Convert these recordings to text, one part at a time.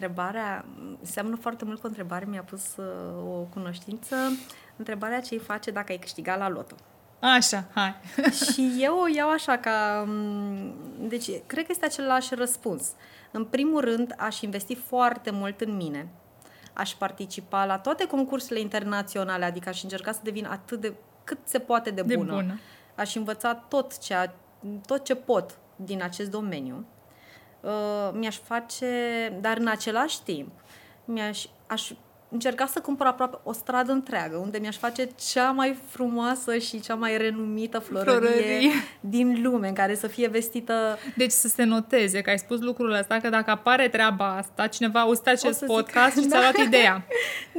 întrebarea, seamănă foarte mult cu o întrebare, mi-a pus uh, o cunoștință, întrebarea ce îi face dacă ai câștigat la loto. Așa, hai. și eu o iau așa ca... mm, Deci, cred că este același răspuns. În primul rând, aș investi foarte mult în mine. Aș participa la toate concursurile internaționale, adică aș încerca să devin atât de cât se poate de De bună. bună. Aș învăța tot, ceea, tot ce pot din acest domeniu. Uh, mi-aș face, dar în același timp, mi-aș, aș încerca să cumpăr aproape o stradă întreagă, unde mi-aș face cea mai frumoasă și cea mai renumită florărie, Florărie. din lume, în care să fie vestită Deci să se noteze că ai spus lucrul ăsta, că dacă apare treaba asta, cineva a auzit acest să zic- podcast și ți-a Da. luat ideea.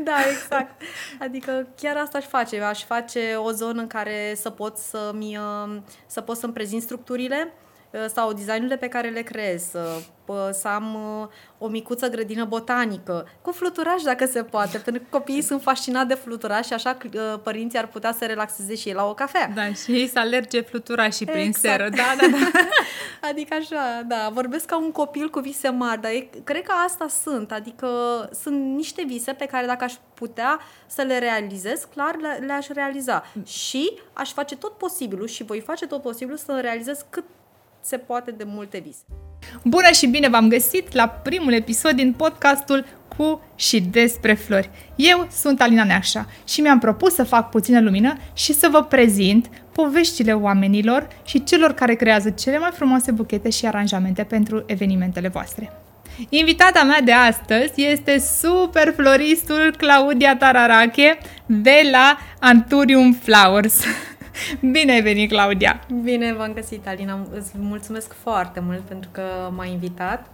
Da, exact. Adică chiar asta aș face. Eu aș face o zonă în care să pot să-mi, uh, să pot să-mi prezint structurile uh, sau designurile pe care le creez, să, pă- să am uh, o micuță grădină botanică, cu fluturaș dacă se poate, pentru că copiii sunt fascinați de fluturaș și așa uh, părinții ar putea să relaxeze și ei la o cafea. Da, și ei să alerge flutura și prin Exact. seră. Da, da, da. Adică așa, da, vorbesc ca un copil cu vise mari, dar e, cred că asta sunt, adică sunt niște vise pe care dacă aș putea să le realizez, clar le, le-aș realiza. Și aș face tot posibilul și voi face tot posibilul să realizez cât se poate de multe vise. Bună și bine v-am găsit la primul episod din podcastul cu și despre flori. Eu sunt Alina Neașa și mi-am propus să fac puțină lumină și să vă prezint poveștile oamenilor și celor care creează cele mai frumoase buchete și aranjamente pentru evenimentele voastre. Invitata mea de astăzi este super floristul Claudia Tararache de la Anturium Flowers. Bine ai venit, Claudia! Bine v-am găsit, Alina. Îți mulțumesc foarte mult pentru că m-ai invitat.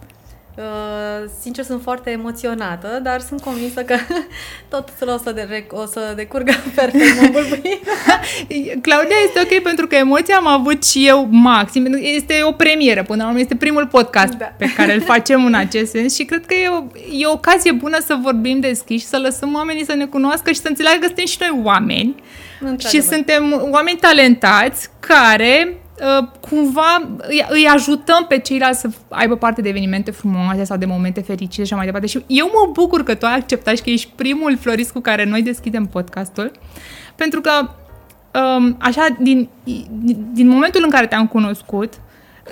Uh, sincer, sunt foarte emoționată, dar sunt convinsă că totul o să, de, o să decurgă perfect, mă bulbui. Claudia este ok pentru că emoția am avut și eu maxim. pentru că Este o premieră, până la urmă este primul podcast Da. pe care îl facem în acest sens și cred că e o, e o ocazie bună să vorbim deschis și să lăsăm oamenii să ne cunoască și să înțeleagă că suntem și noi oameni și Într-adevăr. suntem oameni talentați care uh, cumva îi, îi ajutăm pe ceilalți să aibă parte de evenimente frumoase sau de momente fericite și așa mai departe. Și eu mă bucur că tu ai acceptat și că ești primul florist cu care noi deschidem podcastul, pentru că um, așa, din, din, din momentul în care te-am cunoscut,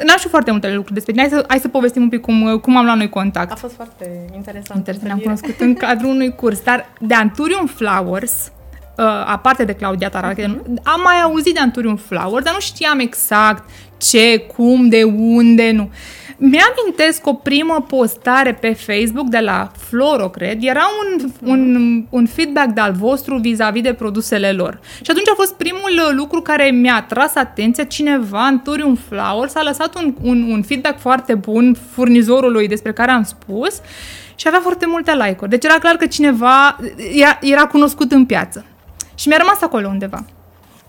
n-am știut foarte multe lucruri despre tine. Hai să, hai să povestim un pic cum, cum am luat noi contact. A fost foarte interesant. Interesant, ne-am întâlnire. cunoscut în cadrul unui curs, dar de Anturium Flowers, uh, aparte de Claudia Tarache, am mai auzit de Anturium Flowers, dar nu știam exact ce, cum, de unde, nu. Mi-amintesc o primă postare pe Facebook de la Floro, cred, era un, un, un feedback de-al vostru vis-a-vis de produsele lor. Și atunci a fost primul uh, lucru care mi-a atras atenția, cineva, Anturium Flowers, a lăsat un, un, un feedback foarte bun furnizorului despre care am spus și avea foarte multe like-uri. Deci era clar că cineva era, era cunoscut în piață. Și mi-a rămas acolo undeva.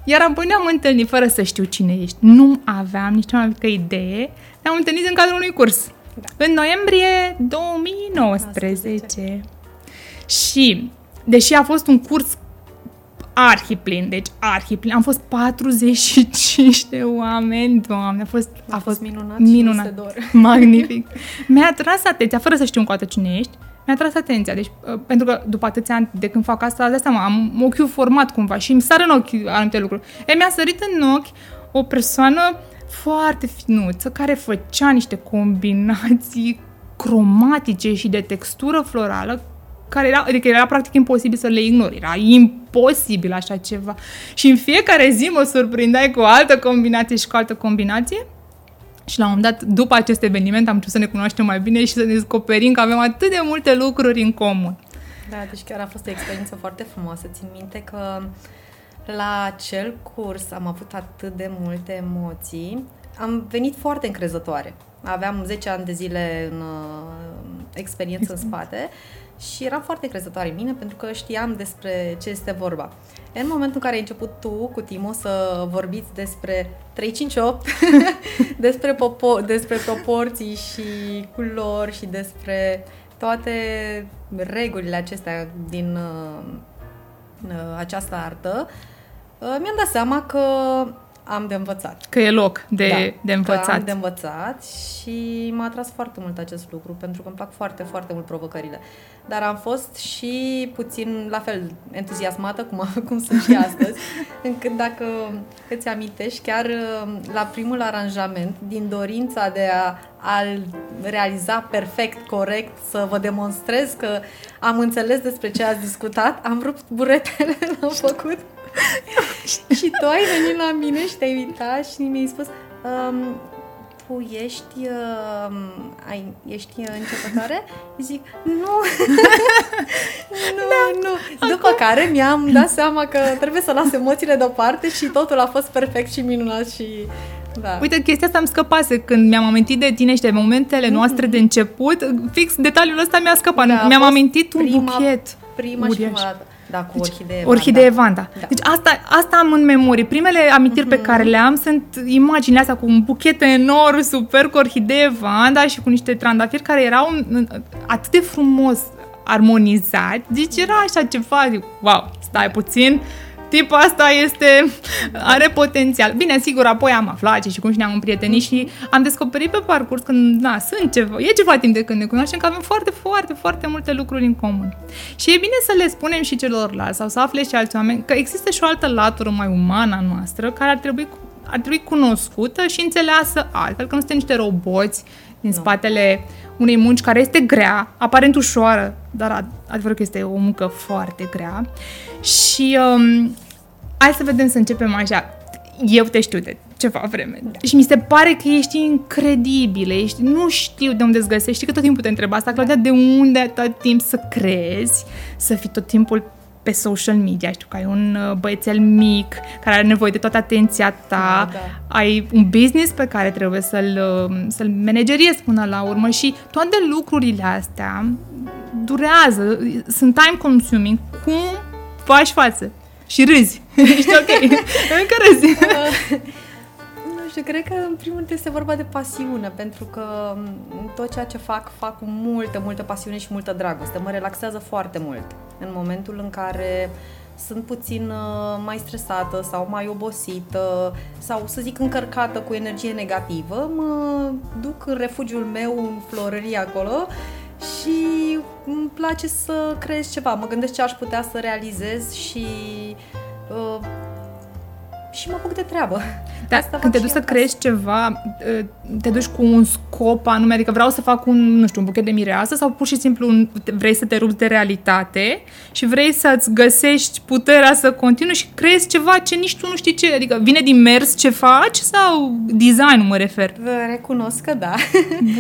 Iar apoi ne-am întâlnit fără să știu cine ești. Nu aveam nici cea mai mică idee. Ne-am întâlnit în cadrul unui curs. Da. În noiembrie 2019. Și, deși a fost un curs arhiplin, deci arhiplin, am fost 45 de oameni, doamne, a fost, A fost minunat și minunat. mi se dor. Magnific. Mi-a atras atenția, fără să știu încă cine ești, mi-a atras atenția. Deci, uh, pentru că după atâția ani de când fac asta, de seama, am ochiul format cumva și îmi sar în ochi anumite lucruri. E, mi-a sărit în ochi o persoană foarte finuță, care făcea niște combinații cromatice și de textură florală care era, adică era practic imposibil să le ignori. Era imposibil așa ceva. Și în fiecare zi mă surprindeai cu o altă combinație și cu o altă combinație. Și la un moment dat, după acest eveniment, am început să ne cunoaștem mai bine și să ne descoperim că avem atât de multe lucruri în comun. Da, deci chiar a fost o experiență foarte frumoasă. Țin minte că la acel curs am avut atât de multe emoții. Am venit foarte încrezătoare. Aveam 10 ani de zile în uh, experiență în spate și eram foarte încrezătoare în mine pentru că știam despre ce este vorba. În momentul în care ai început tu cu Timo să vorbiți despre 358, despre, popo- despre proporții și culori și despre toate regulile acestea din uh, uh, această artă, uh, mi-am dat seama că am de învățat. Că e loc de, da, de învățat. Că am de învățat și m-a atras foarte mult acest lucru, pentru că îmi plac foarte, foarte mult provocările. Dar am fost și puțin, la fel, entuziasmată, cum, cum sunt și astăzi, încât dacă îți amintești, chiar la primul aranjament, din dorința de a, a realiza perfect, corect, să vă demonstrez că am înțeles despre ce ați discutat, am rupt buretele, l-am făcut și tu ai venit la mine și te-ai uitat și mi-ai spus um, tu ești, uh, ai, ești începătoare? Zic, nu, nu, da. nu. După Acum... care mi-am dat seama că trebuie să las emoțiile deoparte și totul a fost perfect și minunat și... Da. Uite, chestia asta îmi scăpase când mi-am amintit de tine și de momentele mm-hmm. noastre de început. Fix detaliul ăsta mi-a scăpat. Da, mi-am amintit un prima, buchet. Prima uriaș. și prima dată. Da, cu orhidee deci, orhidee Vanda. Da. Deci asta, asta am în memorie. Primele amintiri mm-hmm. pe mhm. care le am sunt imaginea asta cu un buchet enorm, super, cu orhidee Vanda și cu niște trandafiri care erau atât de frumos armonizați. Deci era așa ceva, wow, stai puțin, tipul asta este, are potențial. Bine, sigur, apoi am aflat și cum și ne-am împrietenit și am descoperit pe parcurs că, da, sunt ceva, e ceva timp de când ne cunoaștem, că avem foarte, foarte, foarte multe lucruri în comun. Și e bine să le spunem și celorlalți sau să afle și alți oameni că există și o altă latură mai umană a noastră care ar trebui ar trebui cunoscută și înțeleasă altfel, că nu suntem niște roboți din no. spatele unei munci care este grea, aparent ușoară, dar adevărul că este o muncă foarte grea. Și um, hai să vedem să începem așa. Eu te știu de ceva vreme da. și mi se pare că ești incredibilă, ești, nu știu de unde îți găsești, știi că tot timpul te întreba asta, Claudia, de unde tot timp să crezi, să fii tot timpul pe social media, știu că ai un uh, băiețel mic care are nevoie de toată atenția ta, da, da. ai un business pe care trebuie să-l, uh, să-l manageriezi până la urmă și toate lucrurile astea durează, sunt time consuming. Cum faci față? Și râzi. Ești ok. Încă râzi. Uh, nu știu, cred că în primul rând este vorba de pasiune, pentru că mm, tot ceea ce fac, fac cu multă, multă pasiune și multă dragoste. Mă relaxează foarte mult în momentul în care sunt puțin uh, mai stresată sau mai obosită sau, să zic, încărcată cu energie negativă, mă duc în refugiul meu, în florărie acolo și îmi place să creez ceva. Mă gândesc ce aș putea să realizez și uh, și mă apuc de treabă. Da, Asta când te duci să crești ceva, ă, te duci cu un scop anume, adică vreau să fac un, nu știu, un buchet de mireasă sau pur și simplu vrei să te rupți de realitate și vrei să-ți găsești puterea să continui și creezi ceva ce nici tu nu știi ce, adică vine din mers ce faci sau design mă refer? Recunosc că da.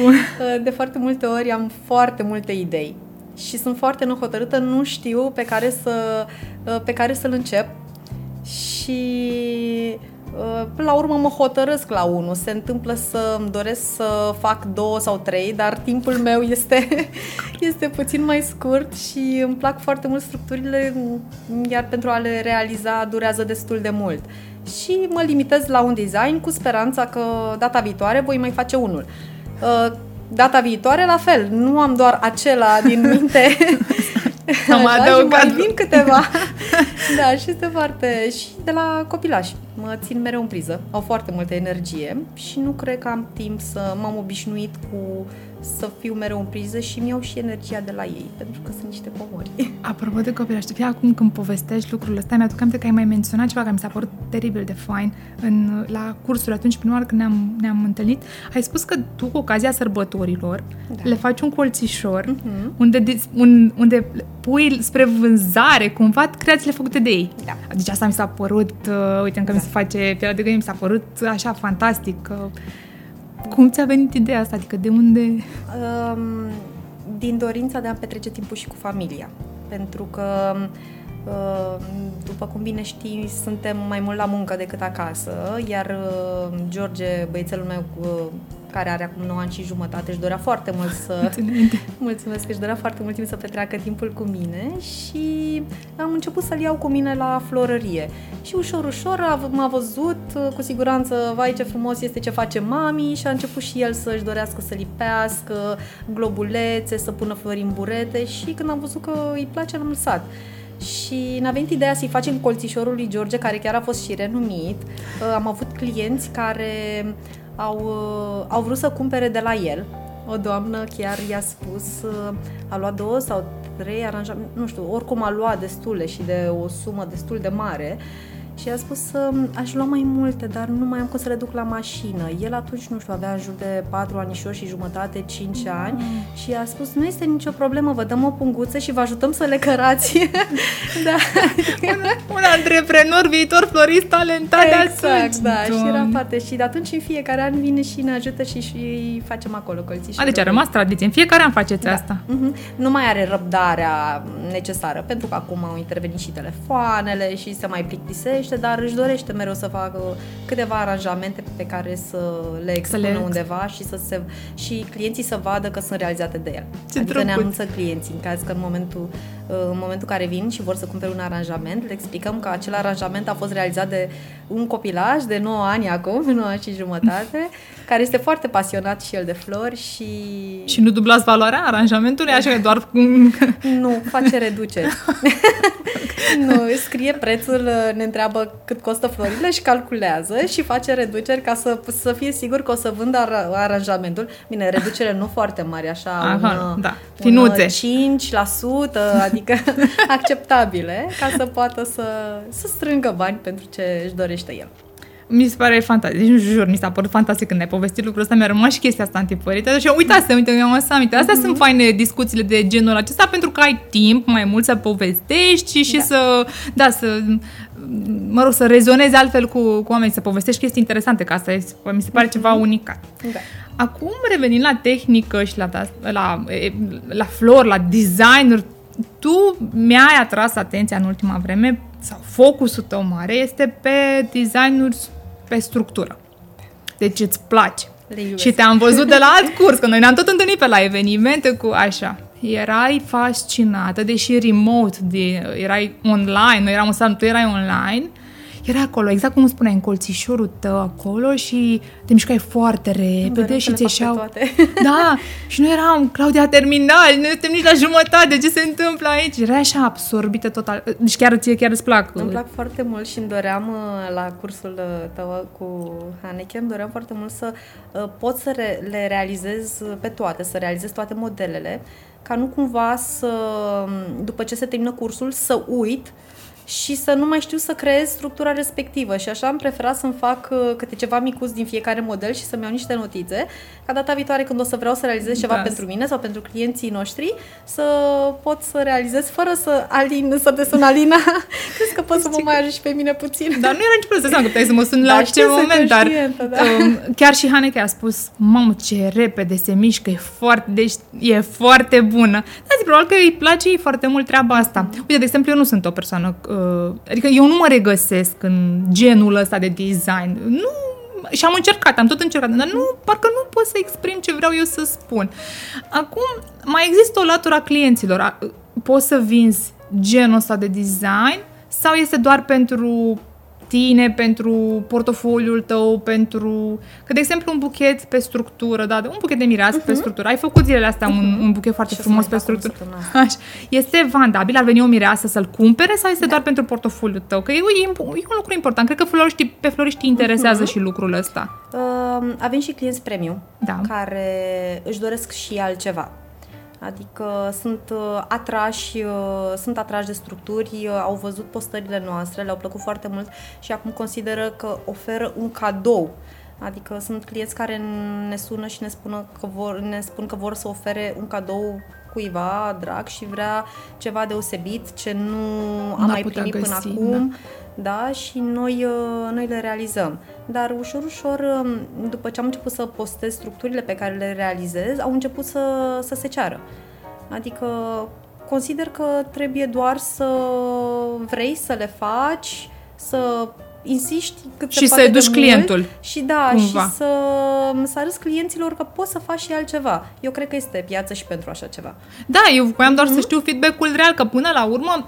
Bun. De foarte multe ori am foarte multe idei și sunt foarte nehotărâtă, nu știu pe care, să, pe care să-l încep și uh, Până la urmă mă hotărăsc la unul. Se întâmplă să îmi doresc să fac două sau trei, dar timpul meu este, este puțin mai scurt și îmi plac foarte mult structurile, iar pentru a le realiza durează destul de mult. Și mă limitez la un design cu speranța că data viitoare voi mai face unul. Uh, data viitoare, la fel, nu am doar acela din minte Am adăugat. Și mai vin câteva. da, și este foarte... Și de la copilași. Mă țin mereu în priză. Au foarte multă energie și nu cred că am timp să m-am obișnuit cu să fiu mereu în priză și mi iau și energia de la ei, pentru că sunt niște pomori. Apropo de copii, știi, acum când povestești lucrurile astea, mi-aduc aminte că ai mai menționat ceva care mi s-a părut teribil de fain în, la cursul atunci, prima oară când ne-am, ne-am întâlnit. Ai spus că tu, cu ocazia sărbătorilor, da. le faci un colțișor uh-huh. unde, un, unde pui spre vânzare, cumva, creațiile făcute de ei. Da. Deci asta mi s-a părut, uh, uite, încă da. mi se face pielea de gândire, mi s-a părut așa fantastic. Uh, cum ți-a venit ideea asta? Adică de unde? Um, din dorința de a petrece timpul și cu familia. Pentru că uh, după cum bine știi, suntem mai mult la muncă decât acasă, iar uh, George, băiețelul meu uh, care are acum 9 ani și jumătate, își dorea foarte mult să... Mulțumesc, își dorea foarte mult timp să petreacă timpul cu mine și am început să-l iau cu mine la florărie. Și ușor, ușor m-a văzut, cu siguranță, vai ce frumos este ce face mami și a început și el să-și dorească să lipească globulețe, să pună flori în burete și când am văzut că îi place, am lăsat. și ne-a venit ideea să-i facem colțișorul lui George, care chiar a fost și renumit. Uh, am avut clienți care au, uh, au vrut să cumpere de la el. O doamnă chiar i-a spus, uh, a luat două sau trei aranjamente, nu știu, oricum a luat destule și de o sumă destul de mare și a spus să aș lua mai multe, dar nu mai am cum să le duc la mașină. El atunci, nu știu, avea în jur de 4 anișori și jumătate, 5 mm. ani și a spus, nu este nicio problemă, vă dăm o punguță și vă ajutăm să le cărați. da. un, un antreprenor, viitor florist talentat exact, de atunci. da, și era foarte. Și de atunci în fiecare an vine și ne ajută și, și facem acolo colții. A, deci a rămas tradiție. În fiecare an faceți da. asta. Mm-hmm. Nu mai are răbdarea necesară, pentru că acum au intervenit și telefoanele și se mai plictisește dorește, dar își dorește mereu să facă câteva aranjamente pe care să le expună le... undeva și, să se, și clienții să vadă că sunt realizate de el. Ce adică drăguț. ne anunță clienții în caz că în momentul, în momentul care vin și vor să cumpere un aranjament, le explicăm că acel aranjament a fost realizat de un copilaj de 9 ani acum, 9 ani și jumătate, care este foarte pasionat și el de flori și... Și nu dublați valoarea aranjamentului, așa că doar... nu, face reduceri. nu, scrie prețul, ne întreabă cât costă florile și calculează și face reduceri ca să, să fie sigur că o să vândă ar, aranjamentul. Bine, reducere nu foarte mari, așa, Aha, un, da. Finuțe. 5%, adică acceptabile, ca să poată să, să strângă bani pentru ce își dorește el mi se pare fantastic. Deci, nu jur, mi s-a părut fantastic când ai povestit lucrul ăsta. Mi-a rămas și chestia asta antipărită. Și uitați, uite, mi-am lăsat aminte. Astea mm-hmm. sunt faine discuțiile de genul acesta pentru că ai timp mai mult să povestești și da. să, da, să, mă rog, să rezonezi altfel cu, cu oamenii, să povestești chestii interesante, că asta e, mi se pare mm-hmm. ceva unicat. Da. Acum, revenind la tehnică și la, la, la flori, la design tu mi-ai atras atenția în ultima vreme sau focusul tău mare este pe designuri pe structură. Deci îți place. Și te-am văzut de la alt curs, că noi ne-am tot întâlnit pe la evenimente cu așa. Erai fascinată, deși remote, de, erai online, noi eram în sală, tu erai online era acolo, exact cum spuneai, în colțișorul tău acolo și te mișcai foarte repede și ți ieșeau... Da, și nu eram, Claudia, terminal, nu suntem nici la jumătate, ce se întâmplă aici? Era așa absorbită total. Deci chiar ție chiar îți plac. Îmi plac foarte mult și îmi doream uh, la cursul uh, tău cu Haneke, îmi doream foarte mult să uh, pot să le realizez pe toate, să realizez toate modelele, ca nu cumva să, după ce se termină cursul, să uit și să nu mai știu să creez structura respectivă. Și așa am preferat să-mi fac uh, câte ceva micuț din fiecare model și să-mi iau niște notițe, ca data viitoare când o să vreau să realizez ceva da. pentru mine sau pentru clienții noștri, să pot să realizez fără să alin, să te sun Alina. Crezi că poți să mă mai ajungi pe mine puțin? Dar nu era nici problemă să că puteai să mă sun da, la ce moment, dar da. um, chiar și Haneke a spus, mamă, ce repede se mișcă, e foarte, deci e foarte bună. Dar zic, probabil că îi place ei foarte mult treaba asta. Uite, de exemplu, eu nu sunt o persoană uh, adică eu nu mă regăsesc în genul ăsta de design. Nu și am încercat, am tot încercat, dar nu, parcă nu pot să exprim ce vreau eu să spun. Acum, mai există o latură a clienților. Poți să vinzi genul ăsta de design sau este doar pentru tine, pentru portofoliul tău, pentru... Că, de exemplu, un buchet pe structură, da, un buchet de mireasă uh-huh. pe mhm. structură. Ai făcut zilele astea uh-huh. un, mhm. un buchet foarte și frumos pe structură. Așa. Este vandabil? Ar veni o mireasă să-l cumpere sau este da. doar pentru portofoliul tău? Că e, e, e un lucru important. Cred că floriști, pe floriști interesează uh-huh. și lucrul ăsta. Uh, avem și clienți premium da. care își doresc și altceva. Adică sunt uh, atrași, uh, sunt atrași de structuri, uh, au văzut postările noastre, le-au plăcut foarte mult și acum consideră că oferă un cadou. Adică sunt clienți care ne sună și ne, spună că vor, ne spun că vor să ofere un cadou cuiva drag și vrea ceva deosebit ce nu am mai primit găsi, până acum. Da da, și noi, noi le realizăm. Dar ușor, ușor, după ce am început să postez structurile pe care le realizez, au început să, să se ceară. Adică consider că trebuie doar să vrei să le faci, să insiști cât și să duci clientul. Și da, cumva. și să, să arăți clienților că poți să faci și altceva. Eu cred că este piață și pentru așa ceva. Da, eu voiam doar mm-hmm. să știu feedback-ul real, că până la urmă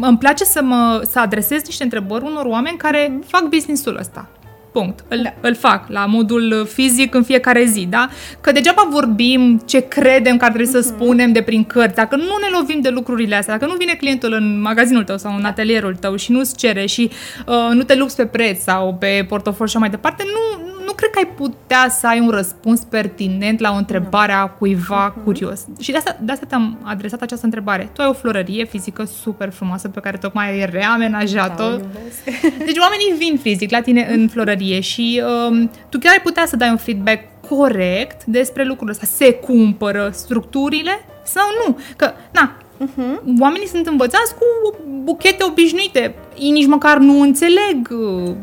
îmi place să mă să adresez niște întrebări unor oameni care mm-hmm. fac business-ul ăsta. Punct. Îl, da. îl fac la modul fizic în fiecare zi, da? Că degeaba vorbim ce credem că ar trebui să mhm. spunem de prin cărți. Dacă nu ne lovim de lucrurile astea, dacă nu vine clientul în magazinul tău sau în da. atelierul tău și nu-ți cere și uh, nu te lupți pe preț sau pe portofol și mai departe, nu, nu cred că ai putea să ai un răspuns pertinent la o întrebare a cuiva uh-huh. curios. Și de asta, de asta te-am adresat această întrebare. Tu ai o florărie fizică super frumoasă pe care tocmai ai reamenajat-o. Da, deci oamenii vin fizic la tine în florărie și um, tu chiar ai putea să dai un feedback corect despre lucrurile astea. Se cumpără structurile sau nu? Că, na, Uh-huh. Oamenii sunt învățați cu buchete obișnuite. Ei nici măcar nu înțeleg uh,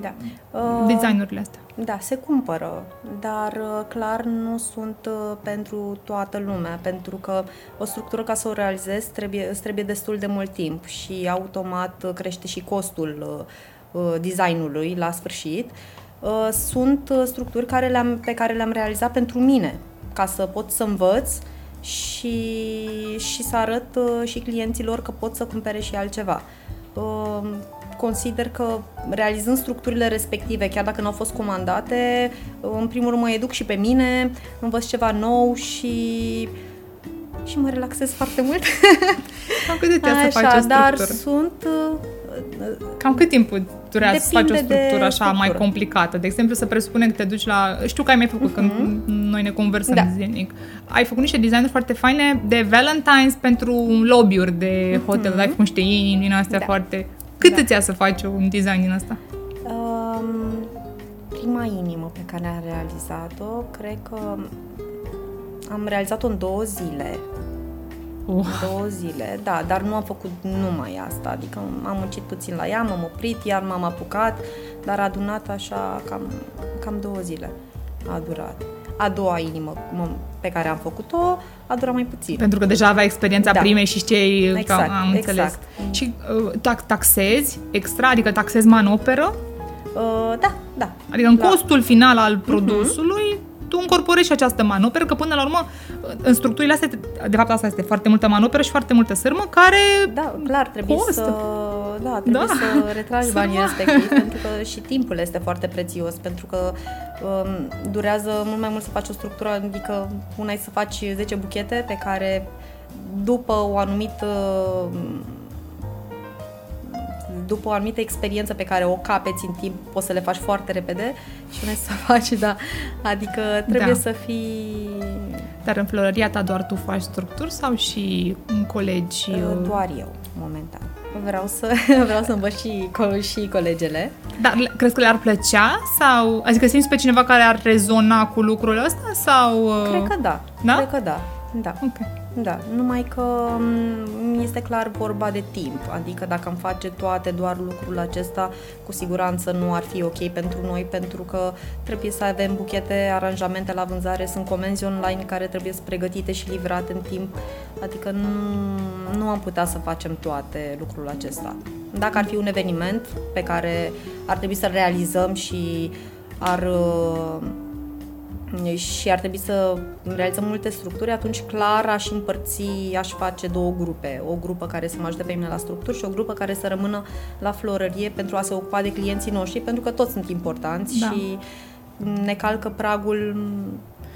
da. uh, designurile astea. Da, se cumpără, dar uh, clar nu sunt uh, pentru toată lumea, pentru că o structură ca să o realizezi trebuie, îți trebuie destul de mult timp și automat uh, crește și costul designului la sfârșit. Sunt structuri care le-am, pe care le-am realizat pentru mine, ca să pot să învăț și, și să arăt și clienților că pot să cumpere și altceva consider că realizând structurile respective, chiar dacă nu au fost comandate, în primul rând mă educ și pe mine, învăț ceva nou și și mă relaxez foarte mult. Cam cât de timp să faci o structură? dar sunt... Cam cât timp durează să faci o structură așa structură. mai complicată? De exemplu, să presupunem că te duci la... Știu că ai mai făcut, uh-huh. când mhm. noi ne conversăm da. zilnic. Ai făcut niște designuri foarte faine de Valentine's pentru lobby-uri de hotel, uh-huh. ai făcut niște inimi din astea da. foarte cât da. îți ia să faci un design din asta? Um, prima inimă pe care am realizat-o, cred că am realizat-o în două zile. Uh. În două zile, da, dar nu am făcut numai asta, adică am muncit puțin la ea, m-am oprit, iar m-am apucat, dar a adunat așa cam, cam două zile a durat. A doua inimă pe care am făcut-o a durat mai puțin. Pentru că deja avea experiența da. primei și știi exact, am înțeles. Exact. Și uh, taxezi extra, adică taxezi manoperă? Uh, da, da. Adică în da. costul final al mhm. produsului uh-huh tu încorporezi și această manoperă, că până la urmă, în structurile astea, de fapt asta este foarte multă manoperă și foarte multă sârmă, care Da, clar, trebuie costă. să da, trebuie da. să retragi banii respectiv, pentru că și timpul este foarte prețios, pentru că um, durează mult mai mult să faci o structură, adică una e să faci 10 buchete pe care după o anumită după o anumită experiență pe care o capeți în timp, poți să le faci foarte repede și nu să faci, da. Adică trebuie da. să fii... Dar în florăria ta doar tu faci structuri sau și colegi? Uh, uh, doar eu, momentan. Vreau să, vreau să învăț și, și colegele. Dar crezi că le-ar plăcea? sau Adică simți pe cineva care ar rezona cu lucrul ăsta? sau? Uh, Cred că da. Da? Cred că da. Da. Okay. Da, numai că mm, este clar vorba de timp, adică dacă am face toate doar lucrul acesta, cu siguranță nu ar fi ok pentru noi, pentru că trebuie să avem buchete, aranjamente la vânzare, sunt comenzi online care trebuie să pregătite și livrate în timp, adică nu, nu am putea să facem toate lucrul acesta. Dacă ar fi un eveniment pe care ar trebui să-l realizăm și ar uh, și ar trebui să realizăm multe structuri, atunci clar aș împărți, aș face două grupe. O grupă care să mă ajute pe mine la structuri și o grupă care să rămână la florărie pentru a se ocupa de clienții noștri, pentru că toți sunt importanți da. și ne calcă pragul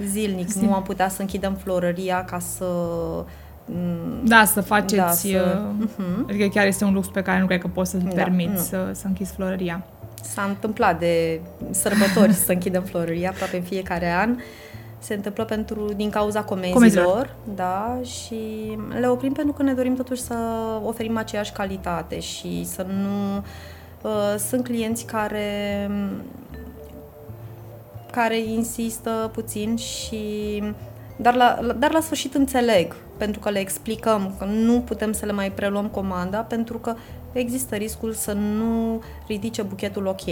zilnic. Zil. Nu am putea să închidem florăria ca să da, să faceți... Da, să... Uh-huh. Adică chiar este un lux pe care nu cred că poți să-ți da, permiți să, să închizi florăria. S-a întâmplat de sărbători să închidem florăria aproape în fiecare an. Se întâmplă pentru, din cauza comenzilor, comenzilor, da, și le oprim pentru că ne dorim totuși să oferim aceeași calitate și să nu... Uh, sunt clienți care care insistă puțin și dar la, dar la sfârșit înțeleg, pentru că le explicăm că nu putem să le mai preluăm comanda, pentru că există riscul să nu ridice buchetul ok.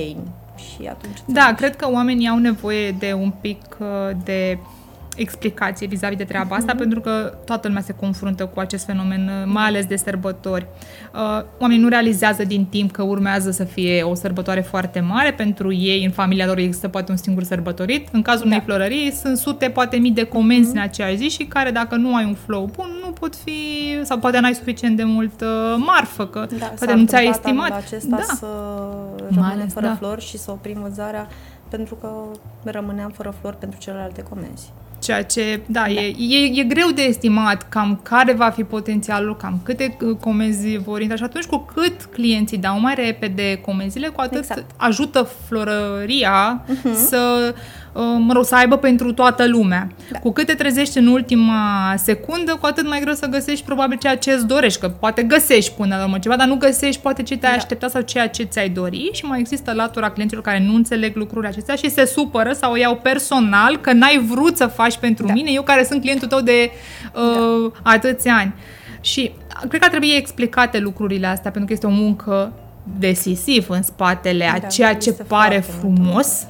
Și atunci... Da, cred că oamenii au nevoie de un pic uh, de explicație vis-a-vis de treaba asta, pentru că toată lumea se confruntă cu acest fenomen, uh, mai ales de sărbători. Uh, oamenii nu realizează din timp că urmează să fie o sărbătoare foarte mare pentru ei, în familia lor există poate un singur sărbătorit. În cazul unei florării sunt sute, poate mii de comenzi în aceeași zi și care dacă nu ai un flow bun, nu pot fi, sau poate n-ai suficient de mult uh, marfă, că Da, poate s-a nu ți-ai întâmplat anul estimat. acesta Da. să Mai rămânem ales, fără da. flori și să oprim vânzarea pentru că rămâneam fără flori pentru celelalte comenzi. Ceea ce, da, E, e, e greu de estimat cam care va fi potențialul, cam câte uh, comenzi vor intra. Și atunci cu cât clienții dau mai repede comenzile, cu atât Exact. ajută florăria să, uh, mă rog, să aibă pentru toată lumea. Da. Cu cât te trezești în ultima secundă, cu atât mai greu să găsești probabil ceea ce îți dorești, că poate găsești până la urmă ceva, dar nu găsești poate ce te-ai Da. aștepta sau ceea ce ți-ai dori și mai există latura clienților care nu înțeleg lucrurile acestea și se supără sau o iau personal că n-ai vrut să faci pentru Da. mine, eu care sunt clientul tău de uh, atâția ani. Și cred că ar trebui explicate lucrurile astea, pentru că este o muncă decisiv în spatele a Da, ceea ce este pare foarte multă frumos.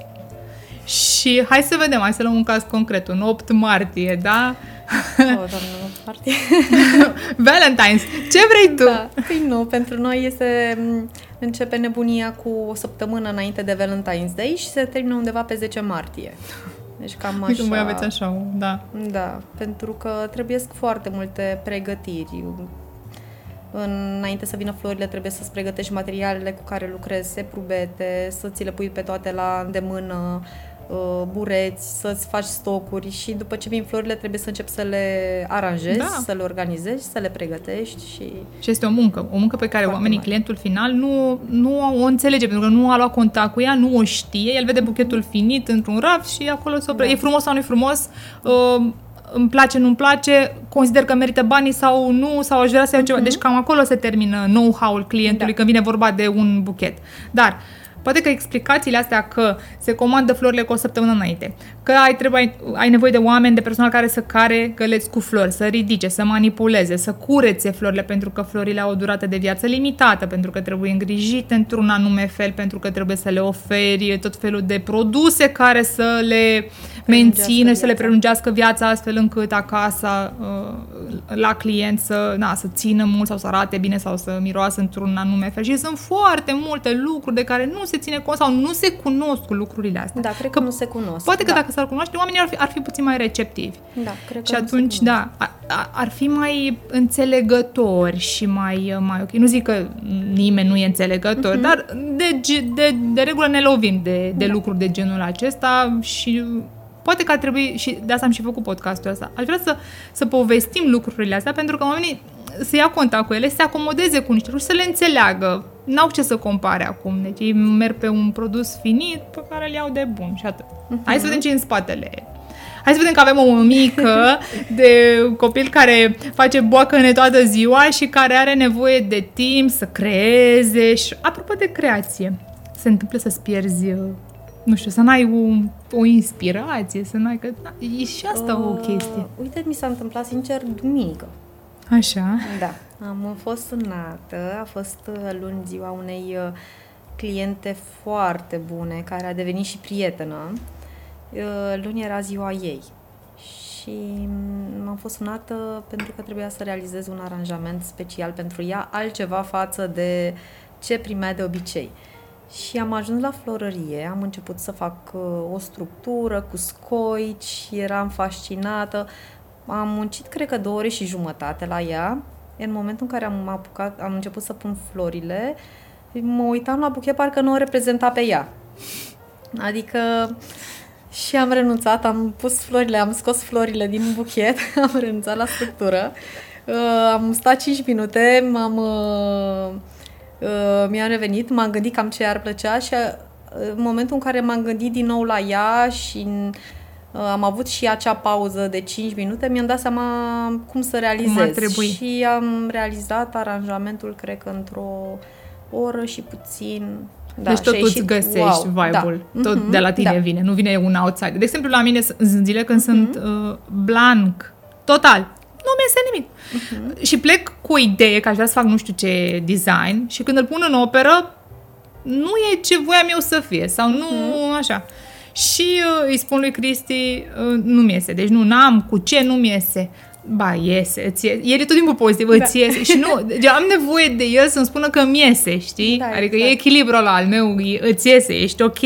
Și hai să vedem, hai să luăm un caz concret, un 8 martie, da? O, doamnă, nu parte. Valentine's, ce vrei tu? Da, păi nu, pentru noi este m, începe nebunia cu o săptămână înainte de Valentine's Day și se termină undeva pe 10 martie. Deci cam așa. Uite, voi aveți așa, da. Da, pentru că trebuie foarte multe pregătiri. Înainte să vină florile, trebuie să-ți pregătești materialele cu care lucrezi, seprubete, să ți le pui pe toate la îndemână, uh, bureți, să-ți faci stocuri și după ce vin florile trebuie să începi să le aranjezi, Da. să le organizezi, să le pregătești și... Și este o muncă, o muncă pe care Foarte oamenii, mare. clientul final, nu, nu o înțelege, pentru că nu a luat contact cu ea, nu o știe, el vede buchetul finit într-un raf și acolo se opre. Da. E frumos sau nu e frumos, uh, îmi place, nu-mi place, consider că merită banii sau nu, sau aș vrea să iau ceva. Deci cam acolo se termină know-how-ul clientului Mhm. Da. când vine vorba de un buchet. Dar Poate că explicațiile astea că se comandă florile cu o săptămână înainte, că ai, trebuie, ai nevoie de oameni, de personal care să care găleți cu flori, să ridice, să manipuleze, să curețe florile, pentru că florile au o durată de viață limitată, pentru că trebuie îngrijite într-un anume fel, pentru că trebuie să le oferi tot felul de produse care să le mențină și să le viața. prelungească viața astfel încât acasă uh, la client să, na, să țină mult sau să arate bine sau să miroasă într-un anume fel. Și sunt foarte multe lucruri de care nu se ține cont sau nu se cunosc lucrurile astea. Da, cred că, nu se cunosc. Poate că da. dacă s-ar cunoaște, oamenii ar fi, ar fi puțin mai receptivi. Da, cred că Și nu se atunci, cunosc. da, a, a, ar fi mai înțelegători și mai, mai ok. Nu zic că nimeni nu e înțelegător, Mhm. dar de, ge- de, de regulă ne lovim de, de lucruri de genul acesta și poate că ar trebui, și de asta am și făcut podcastul ăsta, aș vrea să, să povestim lucrurile astea pentru că oamenii să ia contact cu ele, să se acomodeze cu niște lucruri, să le înțeleagă. N-au ce să compare acum. Deci ei merg pe un produs finit pe care îl iau de bun și atât. Hai să vedem ce e în spatele Hai să vedem că avem o mică de copil care face boacăne toată ziua și care are nevoie de timp să creeze și, apropo de creație, se întâmplă să-ți pierzi, uh, nu știu, să n-ai o, o inspirație, să n-ai, că da, e și asta o Uh, chestie. Uite, mi s-a întâmplat sincer duminică. Așa. Da. Am fost sunată, a fost uh, luni ziua unei uh, cliente foarte bune, care a devenit și prietenă. Uh, Luni era ziua ei. Și mm, m-am fost sunată pentru că trebuia să realizez un aranjament special pentru ea, altceva față de ce primea de obicei. Și am ajuns la florărie, am început să fac uh, o structură cu scoici, eram fascinată. Am muncit, cred că, două ore și jumătate la ea. În momentul în care am apucat, am început să pun florile, mă uitam la buchet, parcă nu o reprezenta pe ea. Adică și am renunțat, am pus florile, am scos florile din buchet, am renunțat la structură. Uh, am stat 5 minute, m-am, uh, uh, mi-am revenit, m-am gândit cam ce ar plăcea și uh, în momentul în care m-am gândit din nou la ea și uh, am avut și acea pauză de 5 minute, mi-am dat seama cum să realizez. ar trebui. Și am realizat aranjamentul, cred că într-o oră și puțin. Da, deci și tot a tu îți ieșit, găsești wow, vibe-ul. da. Tot Mhm, de la tine da. vine, nu vine un outsider. De exemplu, la mine sunt zile când Mhm. sunt uh, blank, total. Nu mi este nimic. Mhm. Și plec cu o idee că aș vrea să fac nu știu ce design și când îl pun în operă, nu e ce voiam eu să fie sau nu Mhm. așa. Și uh, îi spun lui Cristi, uh, nu-mi iese. Deci nu, n-am cu ce nu-mi iese. Ba, iese, îți iese. El e tot timpul pozitiv, da. îți iese. Și nu, deci am nevoie de el să-mi spună că mi iese, știi? Da, adică exact. e echilibrul ăla al meu, e- îți iese, ești ok.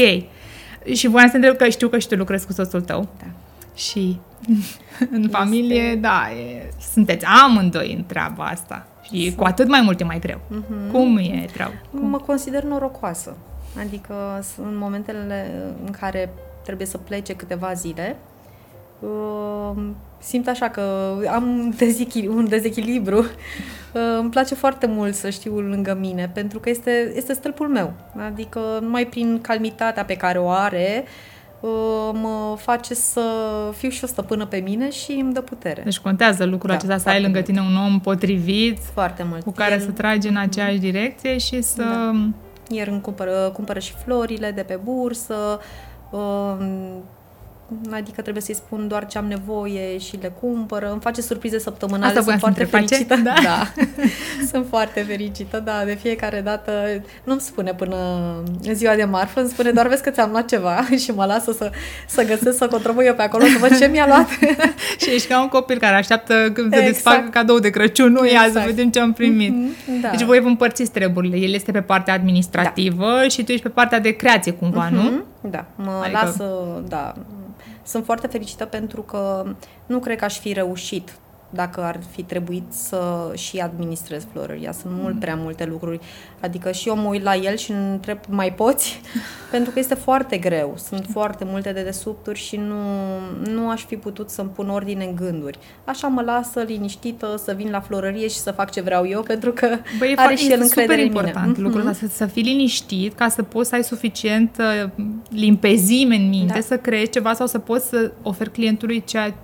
Și voiam să te întreb că știu că și tu lucrezi cu soțul tău. Da. Și în familie, da, e, sunteți amândoi în treaba asta. Și cu atât mai mult e mai greu. Mhm. Cum e treaba? Mă consider norocoasă. Adică sunt în momentele în care trebuie să plece câteva zile, uh, simt așa că am dezechil- un dezechilibru. Uh, Îmi place foarte mult să știu lângă mine, pentru că este, este stâlpul meu. Adică numai prin calmitatea pe care o are, uh, mă face să fiu și o stăpână pe mine și îmi dă putere. Deci contează lucrul Da, acesta, să ai foarte lângă mult. tine un om potrivit, Foarte mult. cu care El- să tragi în aceeași direcție și să... Da. Iar îmi cumpără, cumpără și florile de pe bursă, um, adică trebuie să-i spun doar ce am nevoie și le cumpără. Îmi face surprize săptămânale, Asta sunt voiam să foarte întreb, face? fericită. Da. da. sunt foarte fericită, da, de fiecare dată. Nu-mi spune până în ziua de marfă, îmi spune doar vezi că ți-am luat ceva și mă lasă să, să găsesc, să controlez eu pe acolo, să văd ce mi-a luat. și ești ca un copil care așteaptă când se Exact. desfacă cadou de Crăciun. Nu, ia să Exact. vedem ce am primit. Mhm, da. Deci voi vă împărțiți treburile. El este pe partea administrativă și tu ești pe partea de creație cumva, nu? Mhm, Da, mă Adică- adică... lasă, da. Sunt foarte fericită pentru că nu cred că aș fi reușit dacă ar fi trebuit să și administrez florăria. Sunt mult prea multe lucruri. Adică și eu mă uit la el și îmi întreb, mai poți? pentru că este foarte greu. Sunt foarte multe de desubturi și nu, nu aș fi putut să-mi pun ordine în gânduri. Așa mă lasă liniștită să vin la florărie și să fac ce vreau eu, pentru că Băi, e, are fa- și el este încredere super în mine. important Mhm. lucrul ăsta, să, să fii liniștit ca să poți să ai suficient uh, limpezime în minte, Da. să creezi ceva sau să poți să oferi clientului ceea,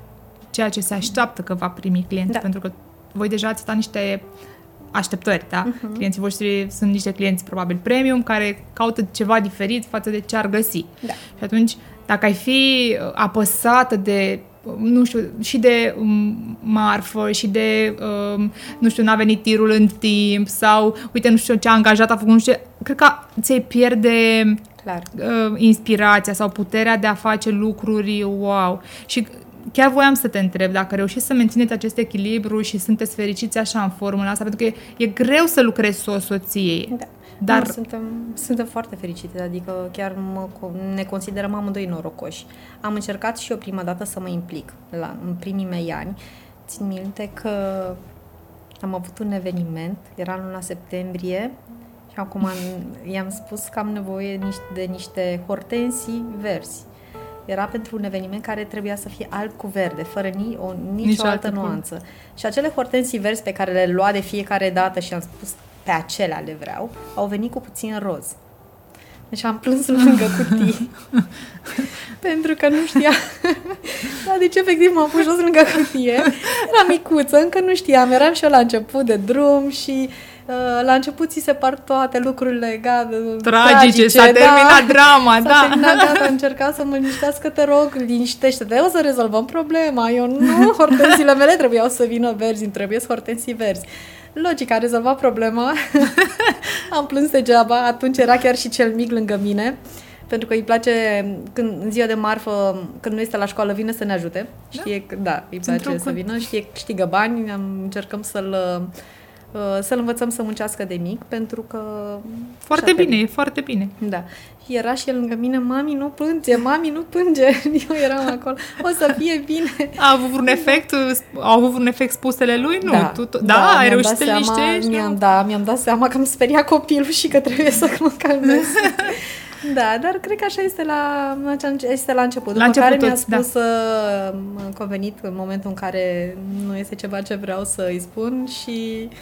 ceea ce se așteaptă că va primi clientul, Da. pentru că voi deja ați dat niște așteptări, da? Mhm. Clienții voștri sunt niște clienți probabil premium care caută ceva diferit față de ce ar găsi. Da. Și atunci, dacă ai fi uh, apăsată de nu știu, și de um, marfă și de, um, nu știu, n-a venit tirul în timp sau, uite, nu știu ce a angajat, a făcut, nu știu ce, cred că ți-ai pierde Clar. uh, inspirația sau puterea de a face lucruri wow. Și chiar voiam să te întreb dacă reușiți să mențineți acest echilibru și sunteți fericiți așa în formula asta, pentru că e, e greu să lucrezi cu o soție. Da. Dar Nu, suntem, suntem foarte fericite, adică chiar mă, co- ne considerăm amândoi norocoși. Am încercat și eu prima dată să mă implic la, în primii mei ani. Țin minte că am avut un eveniment, era în luna septembrie și acum am, i-am spus că am nevoie niște, de niște hortensii verzi. Era pentru un eveniment care trebuia să fie alb cu verde, fără ni, o, nicio, Nicio altă altă culoare. nuanță. Și acele hortensii verzi pe care le lua de fiecare dată și am spus pe acelea le vreau, au venit cu puțin roz. Deci am plâns lângă cutii. pentru că nu știa. da, deci efectiv m-am pus jos lângă cutie. Era micuță, încă nu știam. Eram și eu la început de drum și uh, la început ți se par toate lucrurile gata, tragice, s-a da. terminat drama, S-a da. terminat, gata, încerca să mă liniștească, te rog, liniștește-te, o să rezolvăm problema. Eu nu, hortensiile mele trebuiau să vină verzi, îmi trebuie hortensii verzi. Logic, a rezolvat problema. Am plâns degeaba, atunci era chiar și cel mic lângă mine, pentru că îi place, când, în ziua de marfă, când nu este la școală, vine să ne ajute. Știe, că, da, îi Sunt place să drăguț. vină, știe, știgă bani, am, încercăm să-l uh, să-l învățăm să muncească de mic, pentru că... Foarte așa bine, e foarte bine. da. Și era și el lângă mine, mami, nu plânge, mami, nu plânge. Eu eram acolo, o să fie bine. A avut un efect, au avut un efect spusele lui? Nu. Da, Tu, tu, da, ai mi-am reușit dat să te seama- liniștești? Mi-am, nu? da, mi-am dat seama că îmi speria copilul și că trebuie să mă calmez. da, dar cred că așa este la, este la început. După început care mi-a toți, da. spus da. m-a convenit în momentul în care nu este ceva ce vreau să îi spun și uh,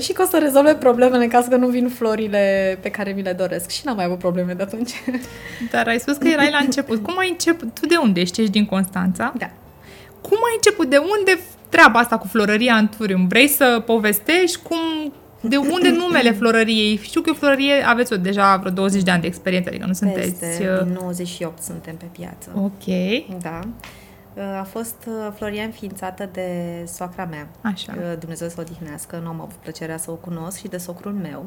și că o să rezolve problemele în caz că nu vin florile pe care mi le doresc. Și n-am mai avut probleme de atunci. Dar ai spus că erai la început. Cum ai început? Tu de unde ești? Ești din Constanța? da. Cum ai început? De unde treaba asta cu florăria în Turium? Vrei să povestești? Cum, de unde numele florăriei? Știu că florărie aveți o, deja vreo 20 de ani de experiență, adică nu sunteți... Peste, uh, din 98 suntem pe piață. Ok, Da. A fost uh, Floria înființată de soacra mea. așa. Uh, Dumnezeu să o odihnească, nu am avut plăcerea să o cunosc și de socrul meu.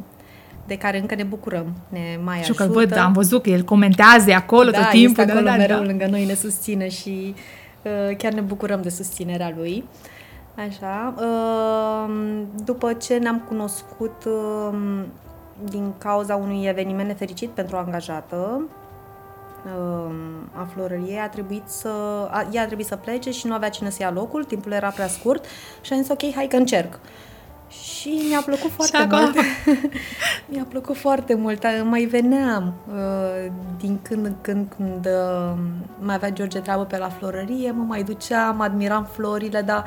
de care încă ne bucurăm. Ne mai Știu ajută. că văd, am văzut că el comentează acolo da, tot timpul. este acolo da, da, mereu da. lângă noi, ne susține și uh, chiar ne bucurăm de susținerea lui. Așa. Uh, după ce ne-am cunoscut uh, din cauza unui eveniment nefericit pentru o angajată, uh, a florăriei, a trebuit să, a, ea a trebuit să plece și nu avea cine să ia locul, timpul era prea scurt și am zis ok, hai că încerc. Și mi-a plăcut foarte acolo- mult. mi-a plăcut foarte mult. Mai veneam uh, din când în când când uh, mai avea George treabă pe la florărie, mă mai duceam, admiram florile, dar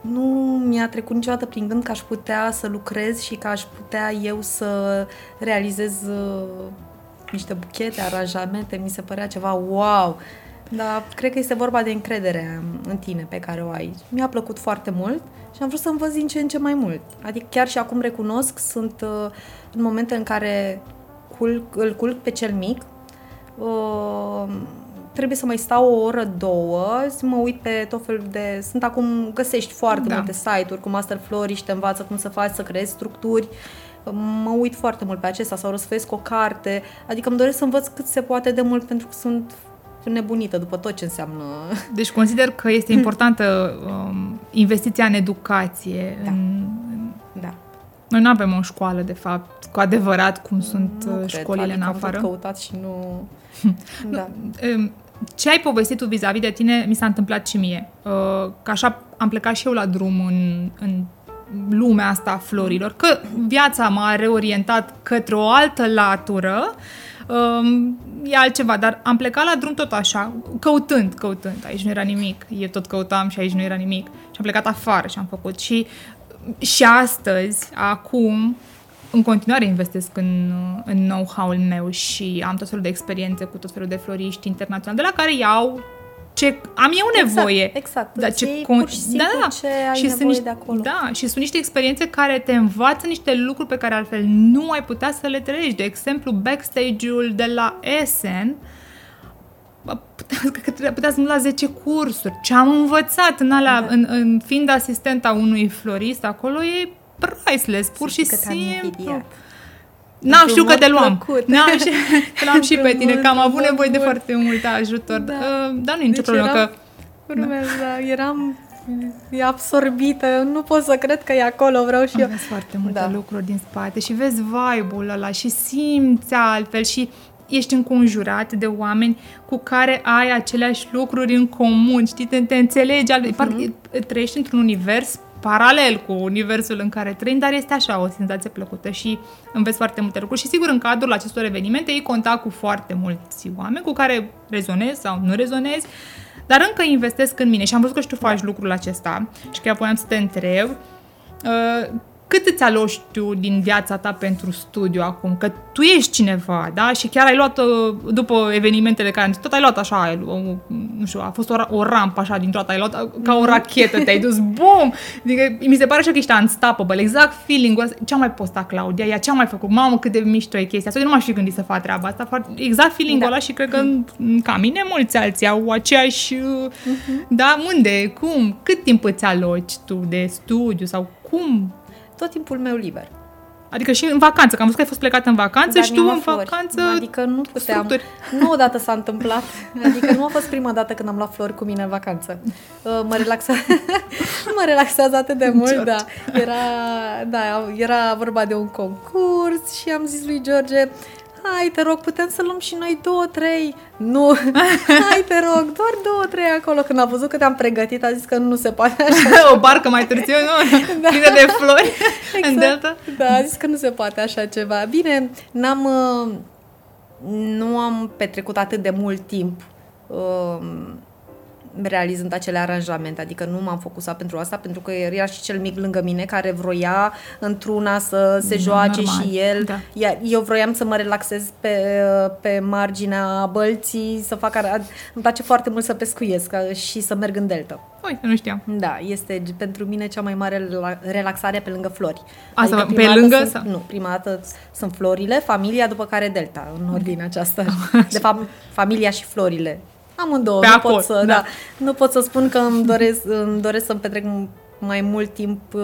nu mi-a trecut niciodată prin gând că aș putea să lucrez și că aș putea eu să realizez uh, niște buchete, aranjamente, mi se părea ceva wow. Dar cred că este vorba de încredere în tine pe care o ai. Mi-a plăcut foarte mult și am vrut să învăț din ce în ce mai mult. Adică chiar și acum recunosc, sunt uh, în momente în care culc, îl culc pe cel mic, uh, trebuie să mai stau o oră, două, să mă uit pe tot felul de... Sunt acum, găsești foarte Da. multe site-uri cu Master Flourish, te învață cum să faci, să creezi structuri. Mă uit foarte mult pe acesta sau răsfăiesc o carte. Adică îmi doresc să învăț cât se poate de mult pentru că sunt nebunită după tot ce înseamnă Deci consider că este importantă um, investiția în educație. Da. În, Da. noi nu avem o școală, de fapt, cu adevărat cum sunt Nu uh, cred, școlile adică în am tot afară. căutat și nu... da. Um, Ce ai povestit tu vis-a-vis de tine mi s-a întâmplat și mie. Uh, Că așa am plecat și eu la drum în, în lumea asta a florilor, că viața m-a reorientat către o altă latură, um, e altceva, dar am plecat la drum tot așa, căutând, căutând. Aici nu era nimic, eu tot căutam și aici nu era nimic. Și am plecat afară și am făcut. Și, și astăzi, acum, în continuare investesc în, în know-how-ul meu și am tot felul de experiențe cu tot felul de floriști internaționali, de la care iau ce am eu nevoie. Exact, exact. Dar Îți ce iei con- pur și simplu ce ai și nevoie sunt niște, de acolo. Da, și sunt niște experiențe care te învață niște lucruri pe care altfel nu ai putea să le trăiești. De exemplu, backstage-ul de la Essen, bă, putea, cred că putea să mă la 10 cursuri. Ce am învățat în, alea, Da. în, în fiind asistenta unui florist acolo e priceless, pur și Știu că te-am simplu. invidiat. N-am Într-un știu că mod te luam. plăcut. N-am și, te luam și pe Într-un tine, că am mod avut nevoie de plăcut. foarte mult ajutor. Da. Uh, Dar nu e nicio Deci problemă, eram- că Urmează, da. eram e absorbită, nu pot să cred că e acolo, vreau și eu. Aveți foarte multe Da. lucruri din spate și vezi vibe-ul ăla și simți altfel și ești înconjurat de oameni cu care ai aceleași lucruri în comun, știi, te, te înțelegi, altfel. Parcă trăiești într-un univers paralel cu universul în care trăim, dar este așa o senzație plăcută și înveți foarte multe lucruri. Și sigur în cadrul acestor evenimente ai contact cu foarte mulți oameni cu care rezonezi sau nu rezonezi, dar încă investesc în mine. Și am văzut că și tu faci lucrul acesta. Și chiar voiam să te întreb uh, cât îți aloși tu din viața ta pentru studiu acum? Că tu ești cineva, da? Și chiar ai luat, uh, după evenimentele care tot ai luat așa, o, nu știu, a fost o, ra- o rampă așa dintr-o dată, ai luat uh, ca o rachetă, te-ai dus, bum! Adică mi se pare așa că ești unstoppable, exact feeling-ul ăsta. Ce-a mai postat Claudia? Ea ce-a mai făcut? Mamă, cât de mișto e chestia asta. Eu nu m-aș fi gândit să fac treaba asta. Foarte, exact feeling-ul Da. ăla și cred că mm, ca mine mulți alții au aceeași... uh, Da, unde? Cum? Cât timp îți aloci tu de studiu sau cum? Tot timpul meu liber. Adică și în vacanță, că am văzut că ai fost plecat în vacanță Dar și mi-am tu în luat flori. vacanță... Adică nu puteam. structuri. Nu odată s-a întâmplat. Adică nu a fost prima dată când am luat flori cu mine în vacanță. Uh, Mă, relaxa... mă relaxează atât de mult, George. da. Era, da. era vorba de un concurs și am zis lui George, hai, te rog, putem să luăm și noi două, trei. Nu, hai, te rog, doar două, trei acolo. Când a văzut că te-am pregătit, a zis că nu se poate așa. o barcă mai târziu, nu? Da. Plină de flori în delta. Da, a zis că nu se poate așa ceva. Bine, n-am, uh, nu am petrecut atât de mult timp uh, realizând acele aranjamente, adică nu m-am focusat pentru asta, pentru că era și cel mic lângă mine care vroia într-una să se joace normal, și el, da. iar eu vroiam să mă relaxez pe, pe marginea bălții, să fac, ara- îmi place foarte mult să pescuiesc uh, și să merg în delta. Uite, nu știam. Da, este pentru mine cea mai mare rela- relaxare pe lângă flori. Asta, prima pe dată lângă Sunt, sau- Nu, prima dată sunt florile, familia, după care delta, în ordine aceasta. De fapt, familia și florile. Amândouă. Pe nu acolo, pot să, da. da. nu pot să spun că îmi doresc, îmi doresc să-mi petrec mai mult timp uh,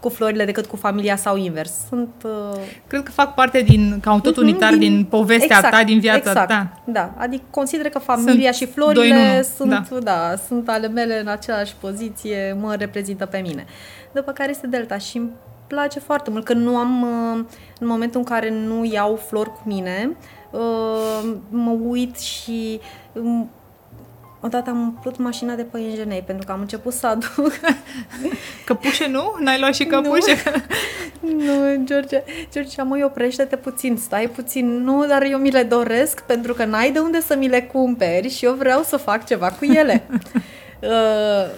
cu florile decât cu familia sau invers. Sunt... Uh... Cred că fac parte din, ca un tot mhm, unitar, din, din povestea exact, ta, din viața exact, ta. Da, adică consider că familia sunt și florile sunt, da. da, sunt ale mele în aceeași poziție, mă reprezintă pe mine. După care este Delta și îmi place foarte mult că nu am, uh, în momentul în care nu iau flori cu mine, uh, mă uit și um, Odată am umplut mașina de păienjenei pentru că am început să aduc... Căpușe nu? N-ai luat și căpușe? Nu, nu George. George, măi, oprește-te puțin, stai puțin. Nu, dar eu mi le doresc pentru că n-ai de unde să mi le cumperi și eu vreau să fac ceva cu ele. Uh,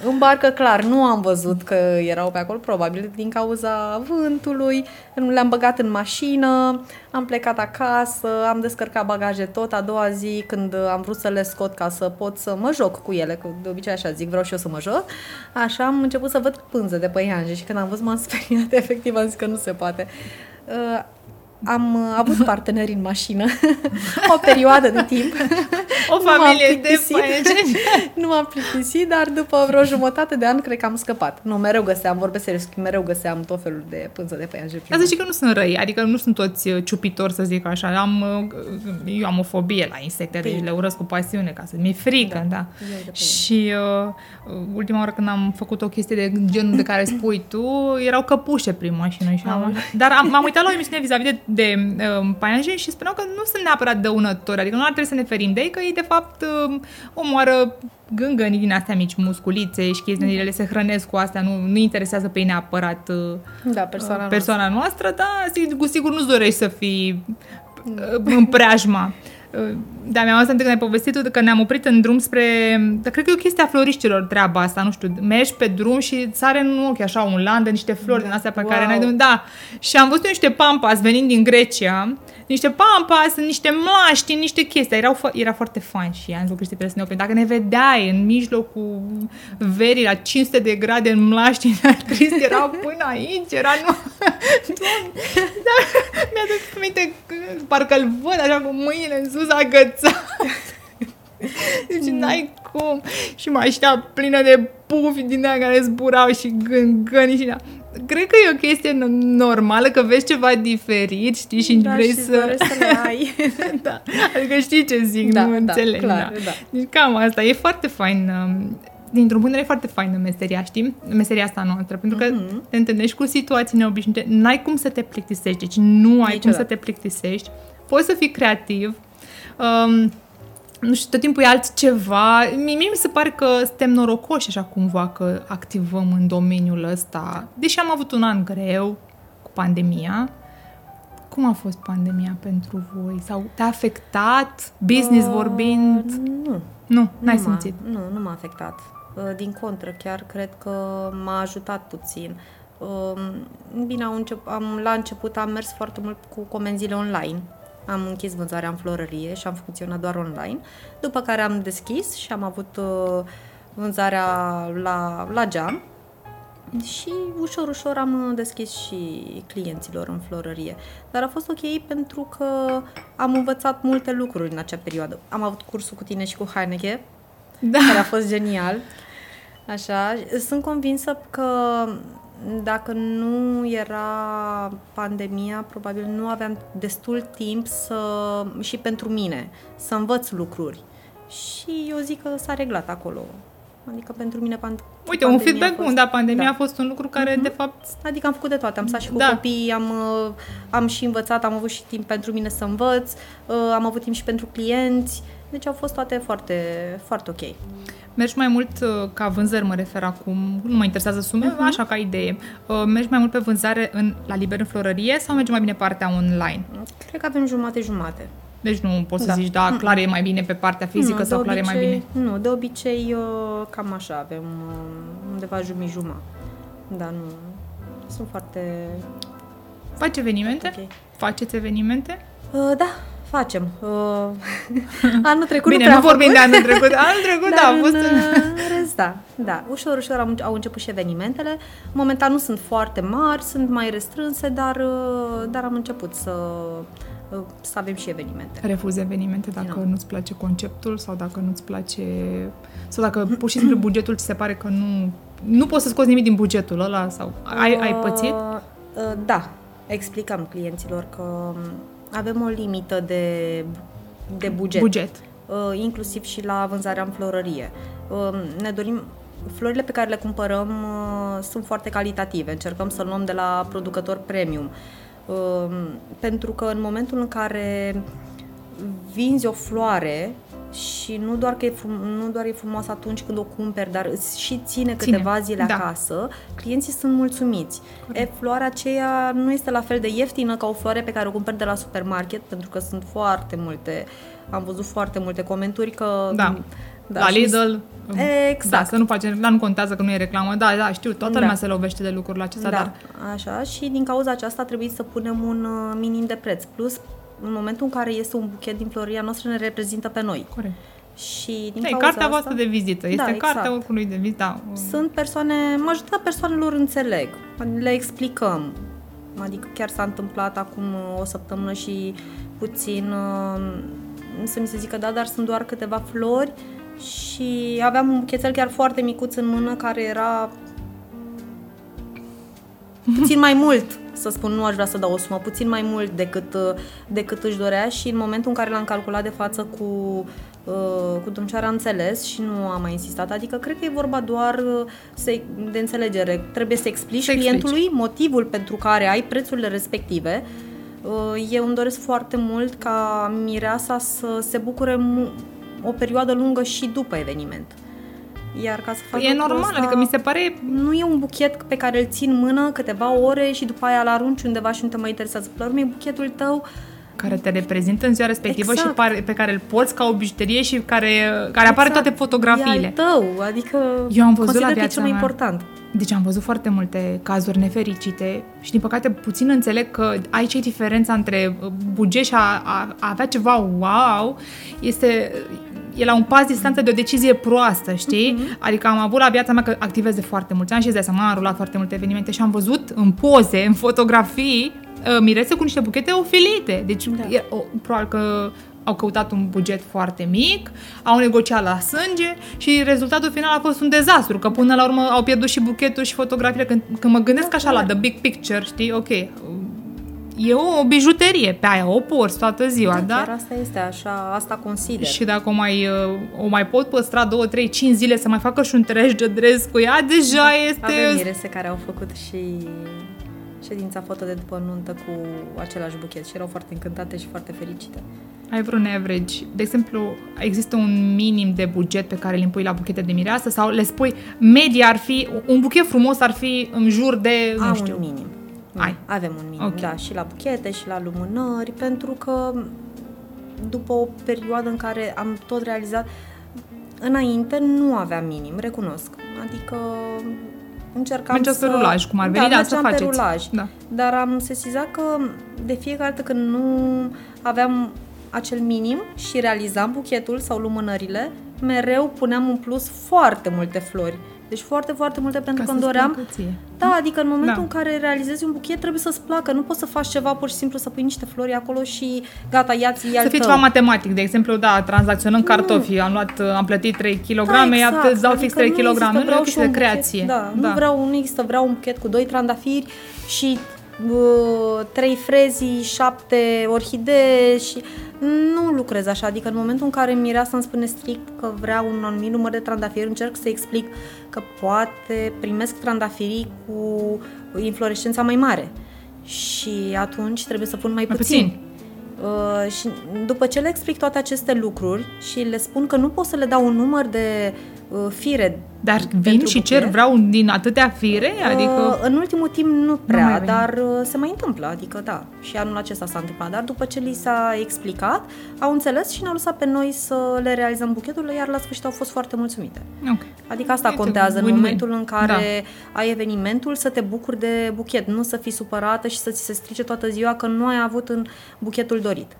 în barcă, clar, nu am văzut că erau pe acolo, probabil din cauza vântului. Le-am băgat în mașină, am plecat acasă, am descărcat bagaje tot. A doua zi, când am vrut să le scot ca să pot să mă joc cu ele, că de obicei așa zic, vreau și eu să mă joc, așa am început să văd pânze de păianje și când am văzut m-am speriat, efectiv am zis că nu se poate. Uh, am uh, avut parteneri în mașină o perioadă de timp. O familie de păienjeni. nu m-am plictisit, dar după vreo jumătate de an cred că am scăpat. Nu, mereu găseam, vorbesc serios, mereu găseam tot felul de pânză de păianjen. Dar să știi că nu sunt răi, adică nu sunt toți uh, ciupitori, să zic așa. Am, uh, eu am o fobie la insecte, deci le urăsc cu pasiune, ca să mi-e frică, da. da. Și uh, ultima oară când am făcut o chestie de genul de care spui tu, erau căpușe prin mașină. Și am, dar am, m-am uitat la o emisiune vis-a-vis de de um, paianjen și spuneau că nu sunt neapărat dăunători, adică nu ar trebui să ne ferim de ei, că ei de fapt um, omoară gângănii din astea mici, musculițe și chestii, ele se hrănesc cu astea, nu, nu interesează pe ei neapărat uh, da, persoana, persoana noastră. noastră, dar cu sigur nu-ți dorești să fii uh, în preajma. Da, mi-am auzit când ai povestit că ne-am oprit în drum spre... Dar cred că e o chestie a floriștilor treaba asta, nu știu. Mergi pe drum și sare în ochi așa un land de niște flori din astea pe wow. care n-ai... Da. Și am văzut niște pampas venind din Grecia niște pampas, niște mlaști, niște chestii. Erau fo- era foarte fain și am zis Cristi, trebuie să ne oprim. Dacă ne vedeai în mijlocul verii la 500 de grade în mlaști, Cristi era până aici, era nu... da, mi-aduc aminte, parcă-l văd așa cu mâinile în sus agățat. Deci n-ai cum. Și mașina plină de pufi din aia care zburau și gângăni și da cred că e o chestie normală, că vezi ceva diferit, știi, și da, vrei și să... să le ai. da. Adică știi ce zic, da, nu da, înțeleg. Clar, da. da. Deci cam asta. E foarte fain um, dintr-un punct de vedere foarte faină meseria, știi? Meseria asta noastră, pentru că mm-hmm. te întâlnești cu situații neobișnuite, n-ai cum să te plictisești, deci nu ai Niciodată. cum să te plictisești, poți să fii creativ, um, nu știu, tot timpul e altceva. Mie, mie mi se pare că suntem norocoși așa cumva că activăm în domeniul ăsta. Deși am avut un an greu cu pandemia, cum a fost pandemia pentru voi? Sau te-a afectat, business uh, vorbind? Nu. Nu, n-ai nu simțit? Nu, nu m-a afectat. Uh, din contră, chiar cred că m-a ajutat puțin. Uh, bine, am încep, am, la început am mers foarte mult cu comenzile online am închis vânzarea în florărie și am funcționat doar online, după care am deschis și am avut uh, vânzarea la, la geam și ușor, ușor am deschis și clienților în florărie. Dar a fost ok pentru că am învățat multe lucruri în acea perioadă. Am avut cursul cu tine și cu Heineke, da. care a fost genial. Așa, sunt convinsă că dacă nu era pandemia, probabil nu aveam destul timp să, și pentru mine să învăț lucruri. Și eu zic că s-a reglat acolo. Adică pentru mine pand- Uite, un feedback bun, da, pandemia da. a fost un lucru care, mm-hmm. de fapt... Adică am făcut de toate, am stat și cu da. copii, am, uh, am și învățat, am avut și timp pentru mine să învăț, uh, am avut timp și pentru clienți, deci au fost toate foarte, foarte ok. Mergi mai mult uh, ca vânzări, mă refer acum, nu mă interesează sume, uh-huh. așa ca idee. Uh, mergi mai mult pe vânzare în, la liber în florărie sau mergi mai bine partea online? Cred că avem jumate-jumate. Deci nu poți da. să zici, da, mm. clar e mai bine pe partea fizică nu, sau clar obicei, e mai bine? Nu, de obicei uh, cam așa, avem uh, undeva jumii-jumătate. Dar nu, sunt foarte... Faci evenimente? Okay. Faceți evenimente? Uh, da, facem. Uh, anul trecut Bine, nu, nu vorbim de anul trecut. Anul trecut, da, a fost... În, rest, da, da. Ușor, ușor am, au început și evenimentele. Momentan nu sunt foarte mari, sunt mai restrânse, dar, uh, dar am început să uh, să avem și evenimente. Refuzi evenimente dacă no. nu-ți place conceptul sau dacă nu-ți place sau dacă pur și simplu bugetul ți se pare că nu nu poți să scoți nimic din bugetul ăla sau ai, ai pățit? Uh, uh, da, explicăm clienților că um, avem o limită de, de buget. Buget. Uh, inclusiv și la vânzarea în florărie. Uh, ne dorim florile pe care le cumpărăm uh, sunt foarte calitative. Încercăm să luăm de la producători premium. Uh, pentru că în momentul în care vinzi o floare și nu doar că e, frum- nu doar e frumoasă atunci când o cumperi, dar îți și ține câteva zile da. acasă, clienții sunt mulțumiți. E, floarea aceea nu este la fel de ieftină ca o floare pe care o cumperi de la supermarket, pentru că sunt foarte multe, am văzut foarte multe comentarii că... Da. Da, la și- Lidl, Exact. da, să nu facem, la nu contează că nu e reclamă, da, da, știu, toată Da. lumea se lovește de lucrurile acestea, Da, dar așa, și din cauza aceasta a trebuit să punem un uh, minim de preț. Plus, în momentul în care este un buchet din floria noastră, ne reprezintă pe noi. corect. Și din Da, e cauza cartea asta, voastră de vizită, este Da, cartea exact. oricului de vizită. Da. Sunt persoane, majoritatea persoanelor înțeleg, le explicăm. Adică chiar s-a întâmplat acum uh, o săptămână și puțin uh, să mi se zică da, dar sunt doar câteva flori și aveam un buchetel chiar foarte micuț în mână care era puțin mai mult, să spun, nu aș vrea să dau o sumă, puțin mai mult decât, uh, decât își dorea și în momentul în care l-am calculat de față cu, uh, cu domnișoara a înțeles și nu am mai insistat. Adică cred că e vorba doar uh, să, de înțelegere. Trebuie să explici Să explici. clientului motivul pentru care ai prețurile respective. Uh, Eu îmi doresc foarte mult ca mireasa să se bucure mu- o perioadă lungă și după eveniment. Iar ca să fac E lucrul normal, ăsta- adică mi se pare nu e un buchet pe care îl țin în mână câteva ore și după aia îl arunci undeva și nu te mai interesează. Pe la urmă e buchetul tău care te reprezintă în ziua respectivă Exact. și pare, pe care îl porți ca o bijuterie și care, care apare toate E al fotografiile. tău, adică Eu am văzut consider la că e viața cel mai mea. important. Deci am văzut foarte multe cazuri nefericite și din păcate puțin înțeleg că aici e diferența între uh, buget și a, a, a avea ceva wow, este e la un pas distanță de o decizie proastă, știi? Mhm. Adică am avut la viața mea că activez de foarte mulți ani și îți dai seama, am rulat foarte multe evenimente și am văzut în poze, în fotografii, uh, mirese cu niște buchete ofilite. Deci Da. e, o, probabil că au căutat un buget foarte mic, au negociat la sânge și rezultatul final a fost un dezastru, că până la urmă au pierdut și buchetul și fotografiile. Când, când mă gândesc Da, așa la corect. the big picture, știi, ok, e o bijuterie pe aia, o porți toată ziua, da? Chiar asta este, așa, asta consider. Și dacă o mai, uh, o mai pot păstra 2, 3, 5 zile să mai facă și un treci de dres cu ea, deja este... Avem mirese care au făcut și ședința foto de după nuntă cu același buchet și erau foarte încântate și foarte fericite. Ai vreun average? De exemplu, există un minim de buget pe care îl impui la buchete de mireasă sau le spui media ar fi, un buchet frumos ar fi în jur de, nu Am știu, un minim. Ai. Avem un minim, Ok. da, și la buchete și la lumânări, pentru că după o perioadă în care am tot realizat, înainte nu aveam minim, recunosc. Adică încercam Mergeați să... pe rulaj, cum ar veni, da, să mergeam pe faceți. rulaj. Da. Dar am sesizat că de fiecare dată când nu aveam acel minim și realizam buchetul sau lumânările, mereu puneam în plus foarte multe flori. Deci foarte, foarte multe pentru Ca că îmi să-ți doream. placă ție. da, adică în momentul Da. în care realizezi un buchet trebuie să-ți placă, nu poți să faci ceva pur și simplu să pui niște flori acolo și gata, ia-ți ia Să fie ceva matematic, de exemplu, da, tranzacționăm cartofi, am luat, am plătit 3 kg, da, exact, îți dau fix Adică 3 nu kg, există, nu e o vreau și chestie de un buchet, creație. Da, nu vreau, nu există, vreau un buchet cu doi trandafiri și uh, trei frezii, șapte orhidee și nu lucrez așa, adică în momentul în care mireasa îmi spune strict că vrea un anumit număr de trandafiri, încerc să explic că poate primesc trandafirii cu inflorescența mai mare și atunci trebuie să pun mai, Mai puțin. puțin. Uh, și după ce le explic toate aceste lucruri și le spun că nu pot să le dau un număr de uh, fire Dar vin pentru și cer, buchet, vreau din atâtea fire, adică... Uh, în ultimul timp nu mai prea, veni. dar uh, se mai întâmplă, adică da, și anul acesta s-a întâmplat, dar după ce li s-a explicat, au înțeles și ne-au lăsat pe noi să le realizăm buchetul, iar la sfârșit au fost foarte mulțumite. Ok. Adică asta Uite, contează în win-win. momentul în care ai evenimentul să te bucuri de buchet, nu să fii supărată și să ți se strice toată ziua că nu ai avut în buchetul dorit.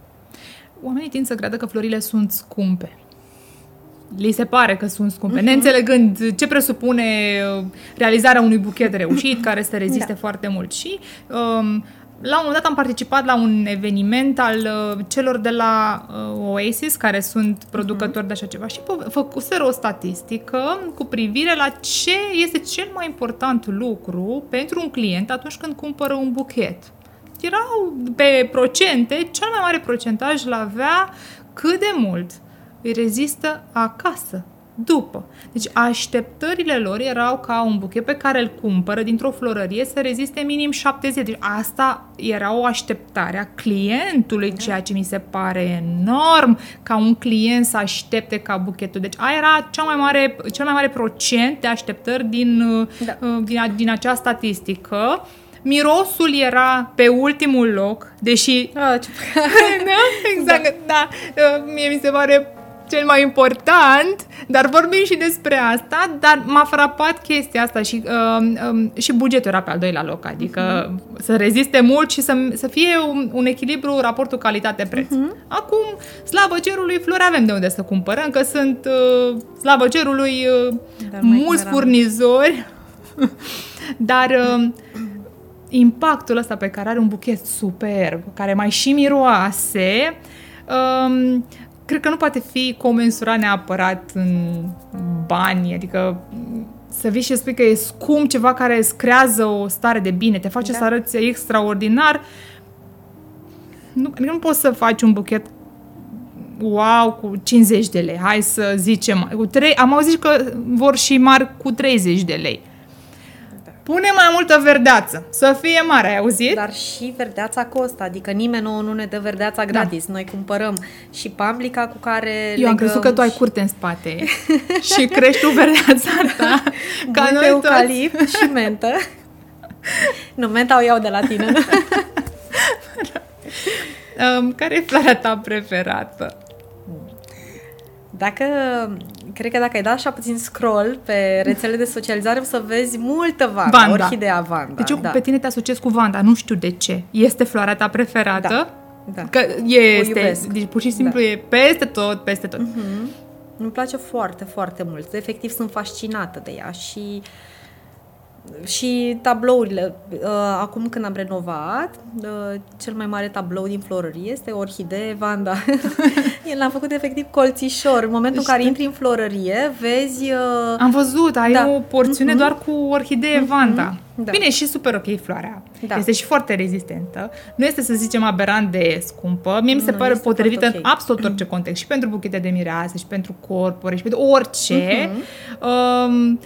Oamenii tind să creadă că florile sunt scumpe. Li se pare că sunt scumpe, Mhm. neînțelegând ce presupune uh, realizarea unui buchet reușit, care să reziste Da. foarte mult. Și um, la un moment dat am participat la un eveniment al uh, celor de la uh, Oasis, care sunt producători uh-huh. de așa ceva, și făcuseră o statistică cu privire la ce este cel mai important lucru pentru un client atunci când cumpără un buchet. Erau pe procente, cel mai mare procentaj l avea cât de mult îi rezistă acasă după. Deci așteptările lor erau ca un buchet pe care îl cumpără dintr-o florărie să reziste minim șapte zile. Deci asta era o așteptare a clientului, da. ceea ce mi se pare enorm ca un client să aștepte ca buchetul. Deci aia era cea mai mare, cel mai mare procent de așteptări din, da. Uh, din, din acea statistică. Mirosul era pe ultimul loc, deși... Ah, ce... da? Exact, da. da. Uh, mie mi se pare cel mai important, dar vorbim și despre asta, dar m-a frapat chestia asta și, uh, um, și bugetul era pe al doilea loc, adică uh-huh. să reziste mult și să, să fie un, un echilibru raportul calitate-preț. Uh-huh. Acum, slavă cerului, flori avem de unde să cumpărăm, că sunt, uh, slavă cerului, uh, mulți furnizori, dar uh, impactul ăsta pe care are un buchet superb, care mai și miroase, uh, cred că nu poate fi comensurat neapărat în bani, adică să vii și să spui că e scump ceva care îți creează o stare de bine, te face da. să arăți extraordinar. Nu, adică nu poți să faci un buchet wow cu 50 de lei, hai să zicem, cu 3, am auzit că vor și mari cu 30 de lei. Pune mai multă verdeață, să fie mare, ai auzit? Dar și verdeața costă, adică nimeni nouă nu ne dă verdeața da. gratis. Da. Noi cumpărăm și pamblica cu care Eu am crezut că tu ai curte în spate și crești tu verdeața ta. ca noi eucalipt toți. și mentă. nu, menta o iau de la tine. um, care e floarea ta preferată? Dacă, cred că dacă ai dat așa puțin scroll pe rețele de socializare, o să vezi multă vanda, vanda. orhidea vanda. Deci eu da. pe tine te asociez cu vanda, nu știu de ce. Este floarea ta preferată? Da. Da. Că este, deci pur și simplu da. e peste tot, peste tot. Uh-huh. Îmi place foarte, foarte mult. Efectiv sunt fascinată de ea și uh, și tablourile. Uh, acum când am renovat, uh, cel mai mare tablou din florărie este Orhidee Vanda. L-am făcut efectiv colțișor. În momentul în care intri în florărie, vezi... Uh, am văzut, ai da. o porțiune uh-huh. doar cu Orhidee uh-huh. Vanda. Da. Bine, e și super ok floarea. Da. Este și foarte rezistentă. Nu este, să zicem, aberant de scumpă. Mie mi se nu, pare potrivită okay. în absolut orice context. Și pentru buchete de mireasă, și pentru corpuri, și pentru orice. Uh-huh. Um,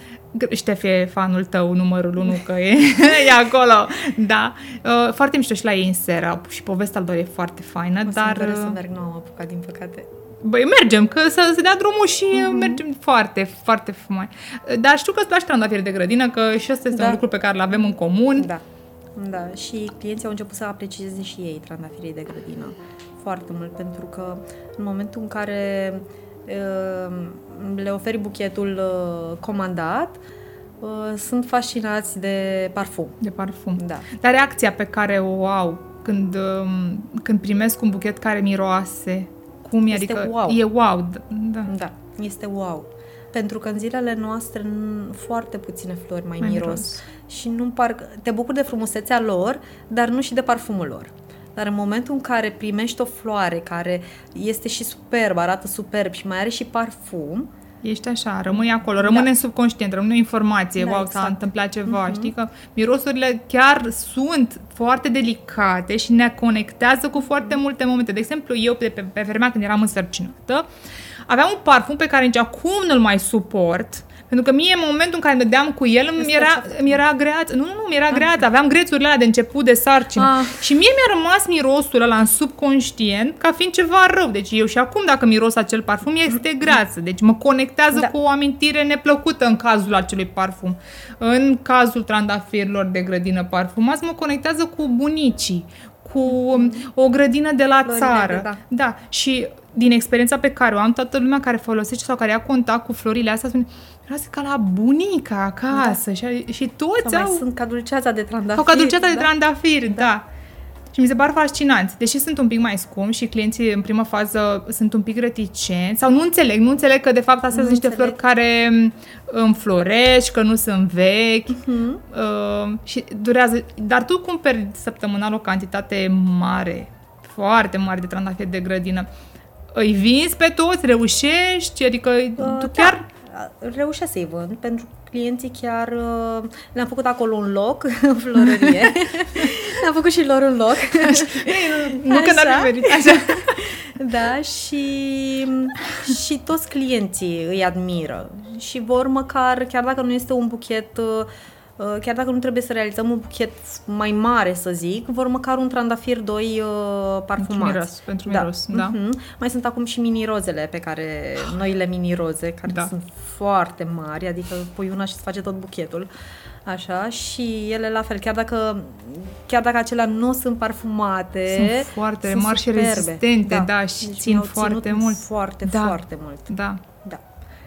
Ștef e fanul tău numărul unu că e, e acolo. Da. Uh, foarte mișto și la ei în seră și povestea lor e foarte faină, o dar... să uh, merg, nu am apucat, din păcate. Băi, mergem, că să se dea drumul și mm-hmm. mergem foarte, foarte frumos. Dar știu că îți place trandafiri de grădină, că și asta este da. un lucru pe care îl avem în comun. Da. Da, și clienții au început să aprecieze și ei trandafirii de grădină foarte mult, pentru că în momentul în care Ehm, le oferi buchetul uh, comandat, uh, sunt fascinați de parfum. De parfum. Da. Dar reacția pe care o au când, um, când primesc un buchet care miroase, cum e? Este adică wow. e wow. Da. da, este wow. Pentru că în zilele noastre foarte puține flori mai, mai miros. miros. Și nu parcă te bucuri de frumusețea lor, dar nu și de parfumul lor. Dar în momentul în care primești o floare care este și superb, arată superb și mai are și parfum, Ești așa, rămâi acolo, rămâne da. în subconștient, rămâne o informație, da, wow, exact. s-a întâmplat ceva, uh-huh. știi că mirosurile chiar sunt foarte delicate și ne conectează cu foarte multe momente. De exemplu, eu pe, pe, pe vremea când eram însărcinată, aveam un parfum pe care nici acum nu-l mai suport, pentru că mie, în momentul în care mă dădeam cu el, îmi era, îmi era great. Nu, nu, nu, mi era ah. great. Aveam grețurile alea de început de sarcină. Ah. Și mie mi-a rămas mirosul ăla în subconștient ca fiind ceva rău. Deci eu și acum, dacă miros acel parfum, este greață. Deci mă conectează da. cu o amintire neplăcută în cazul acelui parfum. În cazul trandafirilor de grădină parfumați, mă conectează cu bunicii, cu o grădină de la Florile, țară. Da. da. Și din experiența pe care o am, toată lumea care folosește sau care ia contact cu florile astea spune era ca la bunica acasă da. și, și toți sau au... sunt ca dulceața de trandafir. Sau ca dulceața da? de trandafir, da. da. Și și mi se par fascinanți. Deși sunt un pic mai scumpi și clienții în prima fază sunt un pic reticenți sau nu înțeleg, nu înțeleg că de fapt astea sunt niște înțeleg. flori care mm, înflorești, că nu sunt vechi uh-huh. uh, și durează. Dar tu cumperi săptămânal o cantitate mare, foarte mare de trandafiri de grădină. Îi vinzi pe toți, reușești, adică Uh, tu chiar... Da, reușesc să-i vând pentru clienții chiar uh, le-am făcut acolo un loc în florărie. le-am făcut și lor un loc. Nu că n-ar Așa. fi venit așa. Da, și, și toți clienții îi admiră și vor măcar, chiar dacă nu este un buchet, uh, uh, chiar dacă nu trebuie să realizăm un buchet mai mare, să zic, vor măcar un trandafir, doi uh, parfumați. miros, pentru miros, da. Mhm. Mai sunt acum și mini-rozele pe care, noile mini-roze, care Da. sunt foarte mari, adică pui una și îți face tot buchetul. Așa, și ele la fel, chiar dacă, chiar dacă acelea nu sunt parfumate, Sunt foarte sunt mari și superbe. rezistente, da, și țin mi-au foarte ținut mult. Foarte, Da. foarte mult. Da.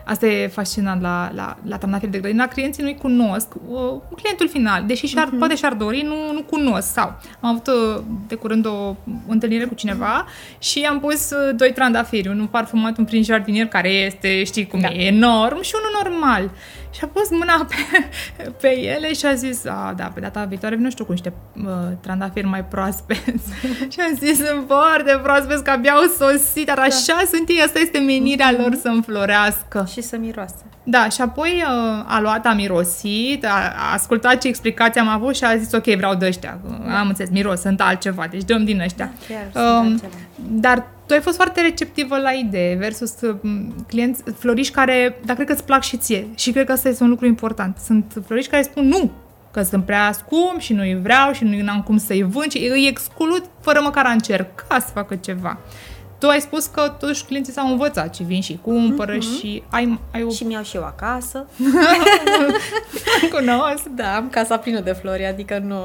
Da. Asta e fascinant la, la, la trandafiri de grădină. Clienții nu-i cunosc. Uh, clientul final, deși și-ar, Mhm. poate și-ar dori, nu, nu cunosc. Sau am avut uh, de curând o întâlnire cu cineva și am pus uh, doi trandafiri, unul parfumat, un prin jardinier, care este, știi cum Da. e, enorm și unul normal. Și a pus mâna pe, pe ele și a zis, a, da, pe data viitoare nu știu cu niște uh, trandafiri mai proaspeți. și am zis, sunt foarte proaspeți, că abia au sosit, dar așa sunt ei, asta este menirea lor să înflorească. Și să miroase. Da, și apoi uh, a luat, a mirosit, a, a ascultat ce explicații am avut și a zis, ok, vreau de ăștia. Am înțeles, miros, sunt altceva, deci dăm din ăștia. Chiar Um, sunt acelea. dar tu ai fost foarte receptivă la idee versus um, clienți, floriști care, dar cred că îți plac și ție. Și cred că asta este un lucru important. Sunt floriști care spun nu, că sunt prea scump și nu-i vreau și nu am cum să-i vând și îi exclud fără măcar a încerca să facă ceva. Tu ai spus că totuși clienții s-au învățat și vin și cumpără Mhm. și ai, ai o Și mi-au și eu acasă. cunosc. Da, am casa plină de flori, adică nu...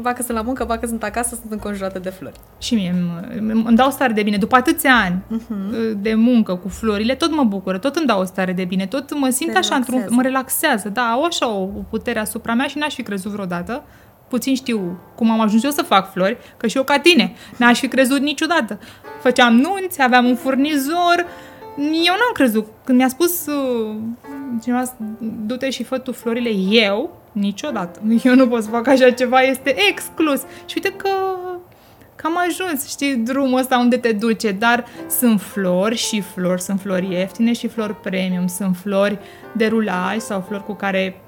Bacă sunt la muncă, bacă sunt acasă, sunt înconjurată de flori. Și mie îmi, îmi dau stare de bine. După atâția ani Mhm. de muncă cu florile, tot mă bucură, tot îmi dau o stare de bine, tot mă simt Te așa, într-un, relaxează. mă relaxează. Da, au așa o, o putere asupra mea și n-aș fi crezut vreodată. Puțin știu cum am ajuns eu să fac flori, că și eu ca tine, n-aș fi crezut niciodată. Făceam nunți, aveam un furnizor, eu n-am crezut. Când mi-a spus uh, cineva, du-te și fă tu florile, eu, niciodată. Eu nu pot să fac așa ceva, este exclus. Și uite că că am ajuns, știi, drumul ăsta unde te duce, dar sunt flori și flori, sunt flori ieftine și flori premium, sunt flori de rulaj sau flori cu care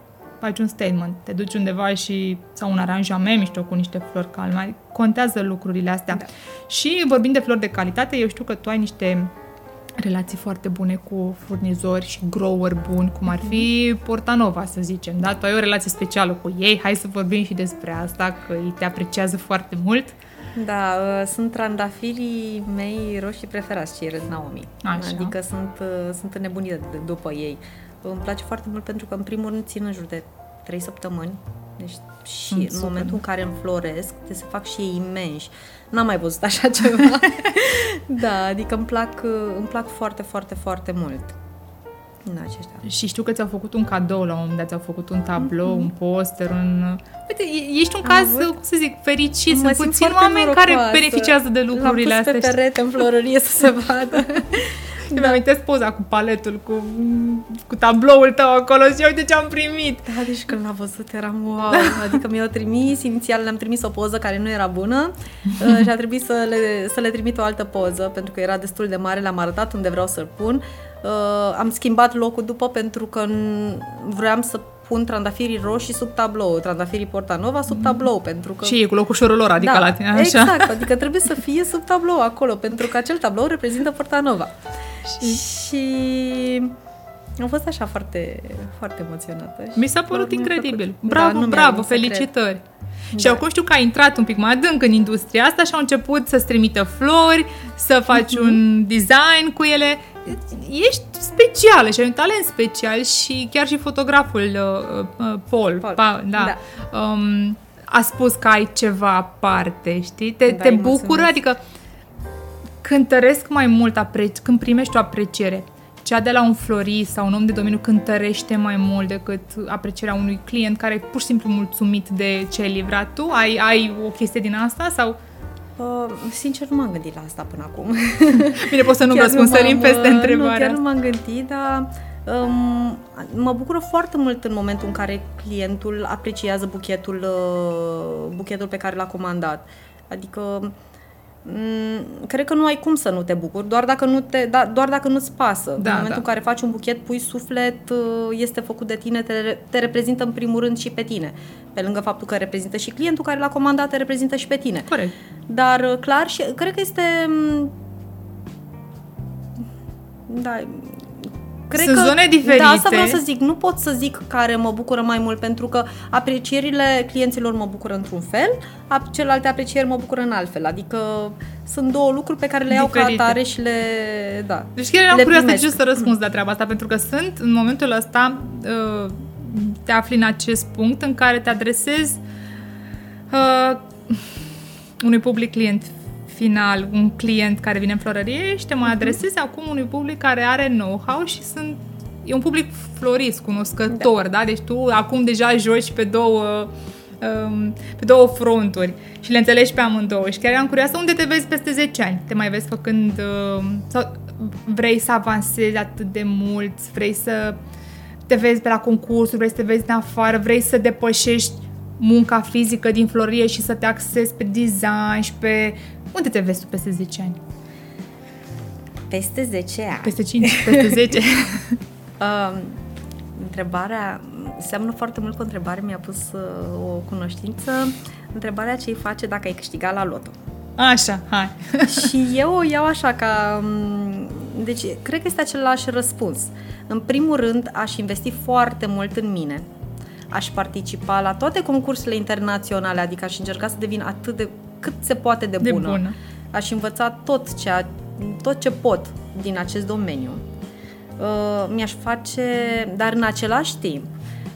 faci un statement, te duci undeva și sau un aranjament mișto cu niște flori calme, contează lucrurile astea. Da. Și vorbind de flori de calitate, eu știu că tu ai niște relații foarte bune cu furnizori și grower buni, cum ar fi Portanova, să zicem, da? Tu ai o relație specială cu ei, hai să vorbim și despre asta, că ei te apreciază foarte mult. Da, uh, sunt trandafirii mei roșii preferați, cei Red Naomi. Așa. Adică sunt, uh, sunt înnebunită de, după ei. Îmi place foarte mult pentru că, în primul rând, țin în jur de 3 săptămâni. Deci și Sunt în super. momentul în care înfloresc, te se fac și ei imensi. N-am mai văzut așa ceva. da, adică îmi plac, uh, îmi plac foarte, foarte, foarte mult. Da, aceștia. Și știu că ți-au făcut un cadou la un moment dat, ți-au făcut un tablou, un poster, un... Uite, e- ești un Am caz, avut. cum să zic, fericit. Mă Sunt simt puțini foarte oameni care norocoasă. beneficiază de lucrurile L-am pus astea. pe știi? perete în florărie să se vadă. Și mi amintesc poza cu paletul, cu, cu tabloul tău acolo și uite ce am primit. Da, deci când l-am văzut eram wow. Adică mi-au trimis, inițial le-am trimis o poză care nu era bună uh, și a trebuit să le, să le trimit o altă poză pentru că era destul de mare, le-am arătat unde vreau să-l pun. Uh, am schimbat locul după pentru că n- vreau să pun trandafirii roșii sub tablou, trandafirii Portanova sub tablou, pentru că... Și e cu locușorul lor, adică da, la tine, așa. Exact, adică trebuie să fie sub tablou acolo, pentru că acel tablou reprezintă Portanova. Și- Și am fost așa foarte, foarte emoționată. Și Mi s-a părut mi-a incredibil. plăcut. Bravo, Da, nu mi-a bravo, venit să cred. felicitări. Și Da. acum știu că ai intrat un pic mai adânc în industria asta și au început să-ți trimită flori, să faci Mhm. un design cu ele. Ești specială și ai un talent special și chiar și fotograful uh, uh, Paul, Paul, Pa, da, da. Um, a spus că ai ceva aparte, știi? Te, Da, te îi bucură, mulțumesc. adică cântăresc mai mult apreci, când primești o apreciere. Cea de la un florist sau un om de domeniu cântărește mai mult decât aprecierea unui client care e pur și simplu mulțumit de ce ai livrat tu? Ai, ai o chestie din asta sau Uh, sincer, nu m-am gândit la asta până acum. Bine, poți să nu Chiar răspund, m-am, sărim peste uh, întrebarea Nu, chiar asta. nu m-am gândit, dar um, mă bucură foarte mult în momentul în care clientul apreciază buchetul, uh, buchetul pe care l-a comandat. Adică mm, cred că nu ai cum să nu te bucuri, doar dacă, nu te, da, doar dacă nu-ți pasă. Da, în momentul da. în care faci un buchet, pui suflet, uh, este făcut de tine, te, te reprezintă în primul rând și pe tine. Pe lângă faptul că reprezintă și clientul care l-a comandat, te reprezintă și pe tine. Corect. Dar uh, clar și cred că este m, da Cred Sunt că, zone diferite. Da, asta vreau să zic. Nu pot să zic care mă bucură mai mult, pentru că aprecierile clienților mă bucură într-un fel, ap- celelalte aprecieri mă bucură în altfel. Adică sunt două lucruri pe care le iau Diferite. ca atare și le... Da. Deci chiar eram le curioasă primesc. ce să răspunzi la treaba asta, pentru că sunt, în momentul ăsta, uh, te afli în acest punct în care te adresezi uh, unui public client final, un client care vine în florărie și te mai adresezi acum unui public care are know-how și sunt e un public florist, cunoscător, da? Deci tu acum deja joci pe două um, pe două fronturi și le înțelegi pe amândouă. Și chiar eram curioasă unde te vezi peste 10 ani. Te mai vezi făcând uh, sau vrei să avansezi atât de mult, vrei să te vezi pe la concursuri, vrei să te vezi în afară, vrei să depășești munca fizică din florie și să te axezi pe design și pe... Unde te vezi tu peste 10 ani? Peste 10 ani. Peste 5, peste 10? Uh, întrebarea seamănă foarte mult cu o întrebare mi-a pus uh, o cunoștință. Întrebarea ce îi face dacă ai câștigat la loto. Așa, hai. și eu o iau așa ca... m, Deci, cred că este același răspuns. În primul rând, aș investi foarte mult în mine. Aș participa la toate concursurile internaționale, adică aș încerca să devin atât de cât se poate de De bună. bună. Aș învăța tot, ceea, tot ce pot din acest domeniu. Uh, mi-aș face, dar în același timp,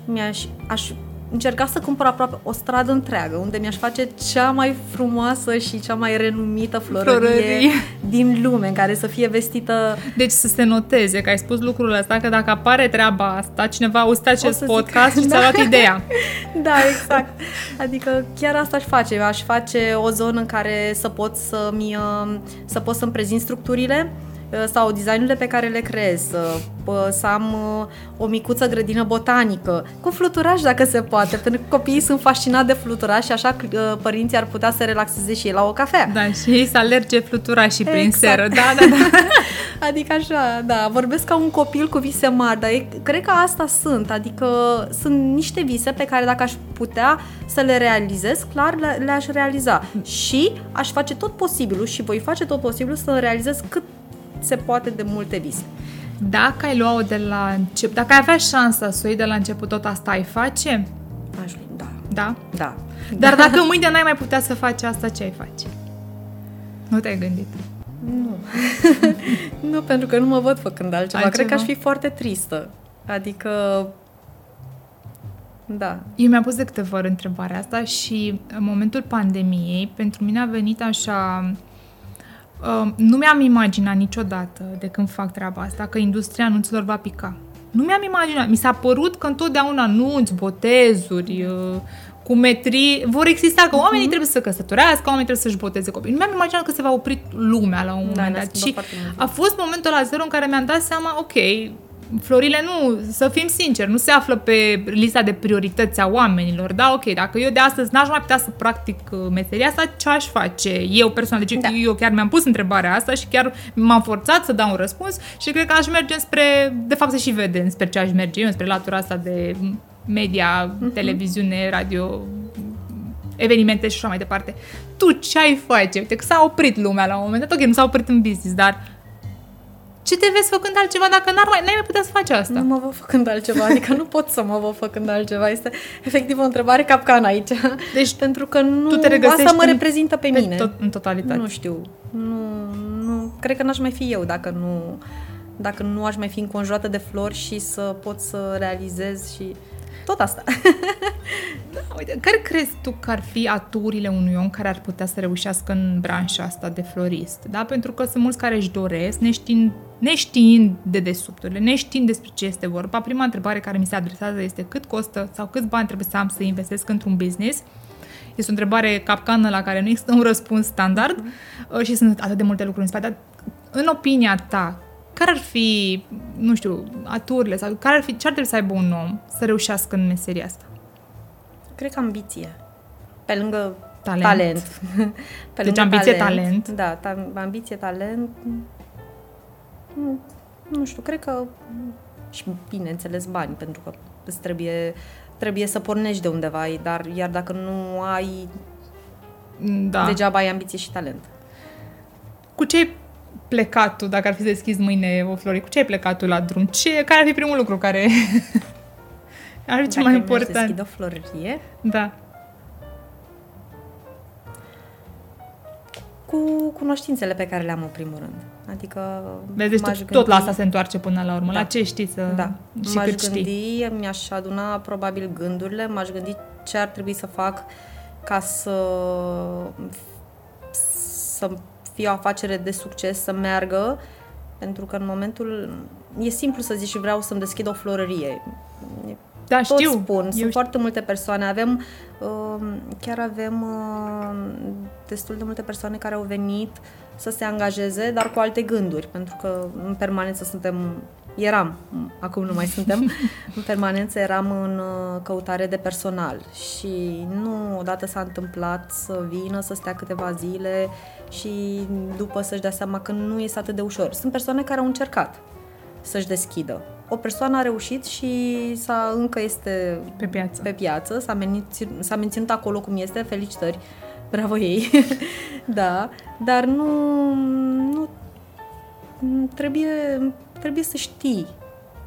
mi-aș, aș încerca să cumpăr aproape o stradă întreagă, unde mi-aș face cea mai frumoasă și cea mai renumită florărie, Florărie. din lume, în care să fie vestită Deci să se noteze că ai spus lucrul ăsta, că dacă apare treaba asta, cineva auzi acest să zic- podcast și ți-a Da. luat ideea. Da, exact. Adică chiar asta aș face. Aș face o zonă în care să pot să-mi, uh, să pot să-mi prezint structurile uh, sau designurile pe care le creez, să, uh, să am uh, o micuță grădină botanică, cu fluturaș dacă se poate, pentru că copiii sunt fascinați de fluturaș și așa uh, părinții ar putea să relaxeze și ei la o cafea. Da, și ei să alerge flutura și prin Exact. seră. Da, da, da. Adică așa, da, vorbesc ca un copil cu vise mari, dar e, cred că asta sunt, adică sunt niște vise pe care dacă aș putea să le realizez, clar le, le-aș realiza și aș face tot posibilul și voi face tot posibilul să realizez cât se poate de multe vise. Dacă ai lua-o de la început, dacă ai avea șansa să o iei de la început, tot asta ai face? Aș, da, Da? da. Dar dacă mâine n-ai mai putea să faci asta, ce ai face? Nu te-ai gândit. Nu. nu, pentru că nu mă văd făcând altceva. Altceva? Cred că aș fi foarte tristă. Adică, da, Eu mi-am pus de câteva ori întrebarea asta și în momentul pandemiei, pentru mine a venit așa... Uh, nu mi-am imaginat niciodată de când fac treaba asta că industria anunților va pica. Nu mi-am imaginat. Mi s-a părut că întotdeauna anunți, botezuri, uh, cu metrii vor exista, că oamenii trebuie să se căsătorească, oamenii trebuie să-și boteze copii. Nu mi-am imaginat că se va opri lumea la un Da, moment ne-a dat. schimbat Și foarte mult. a fost momentul la zero în care mi-am dat seama, ok, florile nu, să fim sinceri, nu se află pe lista de priorități a oamenilor, da, ok, dacă eu de astăzi n-aș mai putea să practic uh, meseria asta, ce aș face? Eu personal, deci Da. eu chiar mi-am pus întrebarea asta și chiar m-am forțat să dau un răspuns și cred că aș merge spre, de fapt se și vede spre ce aș merge eu, spre latura asta de media, Mhm. televiziune, radio, evenimente și așa mai departe. Tu ce ai face? Uite că s-a oprit lumea la un moment dat, ok, nu s-a oprit în business, dar ce te vezi făcând altceva dacă n-ar mai, n-ai mai putea să faci asta? Nu mă văd făcând altceva, adică nu pot să mă văd făcând altceva. Este efectiv o întrebare capcan aici. Deci, pentru că nu, tu te regăsești asta mă în- reprezintă pe, Pe mine. tot, în totalitate. Nu știu. Nu, nu, cred că n-aș mai fi eu dacă nu, dacă nu aș mai fi înconjurată de flori și să pot să realizez și tot asta. Da, uite, care crezi tu că ar fi aturile unui om care ar putea să reușească în branșa asta de florist? Da? Pentru că sunt mulți care își doresc, neștiind, neștiind de desubturile, neștiind despre ce este vorba. Prima întrebare care mi se adresează este cât costă sau câți bani trebuie să am să investesc într-un business. Este o întrebare capcană la care nu există un răspuns standard uh-huh. și sunt atât de multe lucruri în spate. Dar, în opinia ta, care ar fi, nu știu, aturile sau care ar fi, ce ar trebui să aibă un om să reușească în meseria asta? Cred că ambiție. Pe lângă Talent. talent. Pe Deci lângă ambiție, talent. Da, ta, ambiție, talent. Nu, nu știu, cred că și bineînțeles bani, pentru că îți trebuie, trebuie să pornești de undeva, dar iar dacă nu ai, Da. degeaba ai ambiție și talent. Cu ce ai plecat tu, dacă ar fi să deschizi mâine o flori? Cu ce ai plecat tu la drum? Ce, care ar fi primul lucru care ar fi cel mai Dacă mi-aș important? deschide o florărie, Da. cu cunoștințele pe care le-am în primul rând. Adică Vezi, deci m-aș tot, tot la gândi- asta se întoarce până la urmă. Da. La ce știi să... Da. Și m-aș cât știi. gândi, mi-aș aduna probabil gândurile, m-aș gândi ce ar trebui să fac ca să să fie o afacere de succes, să meargă, pentru că în momentul e simplu să zici vreau să-mi deschid o florărie. Da, Tot știu. spun, Eu sunt foarte multe persoane. Avem, uh, chiar avem uh, destul de multe persoane care au venit să se angajeze, dar cu alte gânduri, pentru că în permanență suntem, eram, acum nu mai suntem, în permanență eram în uh, căutare de personal și nu odată s-a întâmplat să vină, să stea câteva zile și după să-și dea seama că nu este atât de ușor. Sunt persoane care au încercat să-și deschidă. O persoană a reușit și s-a, încă este Pe piață. pe piață, s-a, menținut, s-a menținut acolo cum este, felicitări, bravo ei, da, dar nu, nu trebuie, trebuie să știi,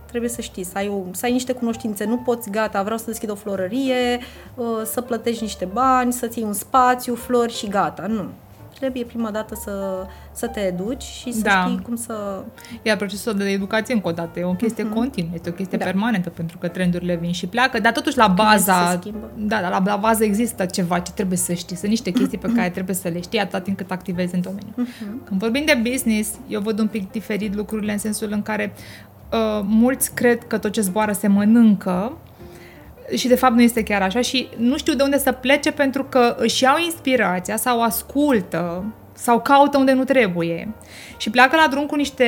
trebuie să știi, să ai, o, să ai niște cunoștințe, nu poți, gata, vreau să deschid o florărie, uh, să plătești niște bani, să ții un spațiu, flori și gata, nu. Trebuie prima dată să, să te educi și să Da. știi cum să... Iar procesul de educație, încă o dată, e o chestie uh-huh. continuă, este o chestie da. Da. permanentă, pentru că trendurile vin și pleacă, dar totuși la se baza, schimbă. da, dar la, la bază există ceva ce trebuie să știi, sunt niște chestii pe care trebuie să le știi atât timp cât activezi în domeniu. Uh-huh. Când vorbim de business, eu văd un pic diferit lucrurile în sensul în care uh, mulți cred că tot ce zboară se mănâncă, și de fapt nu este chiar așa și nu știu de unde să plece pentru că își iau inspirația sau ascultă sau caută unde nu trebuie și pleacă la drum cu niște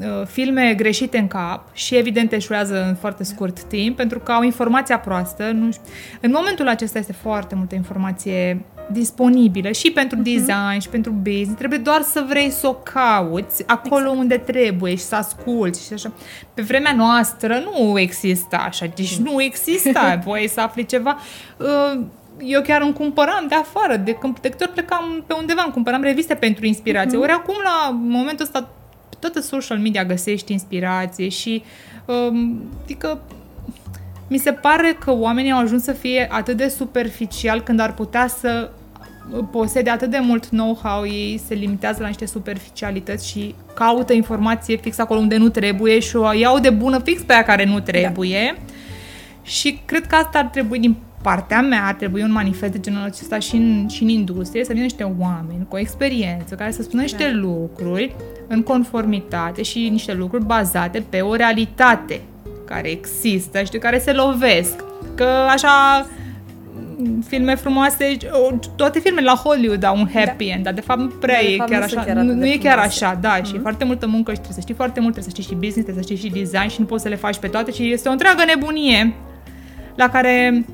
uh, filme greșite în cap și evident eșuează în foarte scurt timp pentru că au informația proastă. Nu știu. În momentul acesta este foarte multă informație disponibilă și pentru uh-huh. design și pentru business. Trebuie doar să vrei să o cauți acolo exact. unde trebuie și să asculți și așa. Pe vremea noastră nu exista așa, deci nu exista voie să afli ceva. Uh, eu chiar îmi cumpăram de afară, de, când, de câte ori plecam pe undeva, îmi cumpăram reviste pentru inspirație. Ori acum, la momentul ăsta, pe toată social media găsești inspirație și, um, adică, mi se pare că oamenii au ajuns să fie atât de superficial când ar putea să posede atât de mult know-how, ei se limitează la niște superficialități și caută informație fix acolo unde nu trebuie și o iau de bună fix pe aia care nu trebuie. Da. Și cred că asta ar trebui din partea mea, ar trebui un manifest de genul acesta și în, și în industrie, să vină niște oameni cu experiență, care să spună niște lucruri în conformitate și niște lucruri bazate pe o realitate care există și de care se lovesc. Că așa filme frumoase, toate filmele la Hollywood au un happy da. end, dar de fapt nu prea De e fapt, chiar nu sunt așa. chiar nu, atât nu de e chiar frumoase. așa, da, Mhm. și e foarte multă muncă și trebuie să știi foarte mult, trebuie să știi și business, trebuie să știi și design și nu poți să le faci pe toate și este o întreagă nebunie la care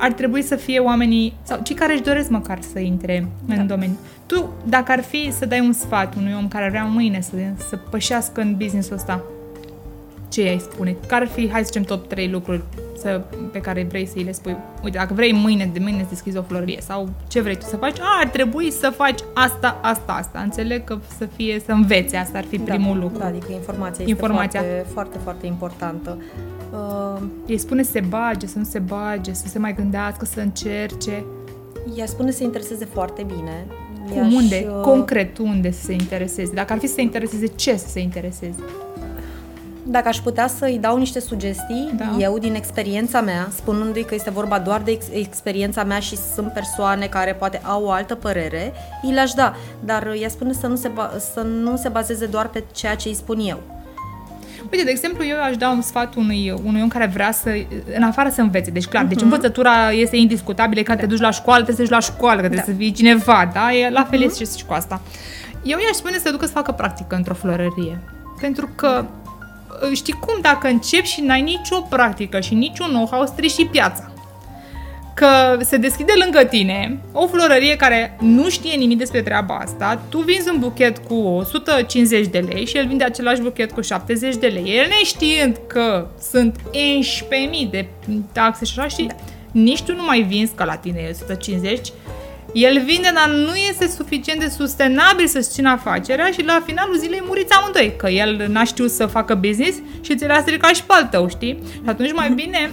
ar trebui să fie oamenii, sau cei care își doresc măcar să intre da. în domeniu. Tu, dacă ar fi să dai un sfat unui om care vrea mâine să, să pășească în business-ul ăsta, ce ai spune? Care ar fi, hai să zicem, top 3 lucruri să, pe care vrei să îi le spui? Uite, dacă vrei mâine, de mâine să deschizi o florărie sau ce vrei tu să faci, a, ar trebui să faci asta, asta, asta. Înțeleg că să fie, să înveți, asta ar fi primul da, lucru. Da, adică informația este Informația. Foarte, foarte, foarte importantă. Uh, Ei spune să se bage, să nu se bage, să se mai gândească, să încerce. ea spune să se intereseze foarte bine. Cum, I-aș, unde? uh, Concret, unde să se intereseze? Dacă ar fi să se intereseze, ce să se intereseze? Dacă aș putea să-i dau niște sugestii, Da. eu din experiența mea, spunându-i că este vorba doar de ex- experiența mea și sunt persoane care poate au o altă părere, îi le-aș da. Dar ea spune să nu se, ba- să nu se bazeze doar pe ceea ce îi spun eu. Uite, de exemplu, eu aș da un sfat unui, unui om care vrea să, în afară să învețe. Deci, clar, uh-huh. deci Mhm. învățătura este indiscutabilă, că da. te duci la școală, trebuie să duci la școală, că trebuie Da. să fii cineva, da? E la fel Mhm. este și cu asta. Eu i-aș spune să se ducă să facă practică într-o florărie. Pentru că știi cum, dacă începi și n-ai nicio practică și niciun know-how, strici și piața că se deschide lângă tine o florărie care nu știe nimic despre treaba asta, tu vinzi un buchet cu 150 de lei și el vinde același buchet cu 70 de lei. El neștiind că sunt 11.000 de taxe și așa și da. nici tu nu mai vinzi ca la tine e 150, el vinde, dar nu este suficient de sustenabil să-ți țină afacerea și la finalul zilei muriți amândoi, că el n-a știut să facă business și ți l-a stricat și pe al tău, știi? Și atunci mai bine,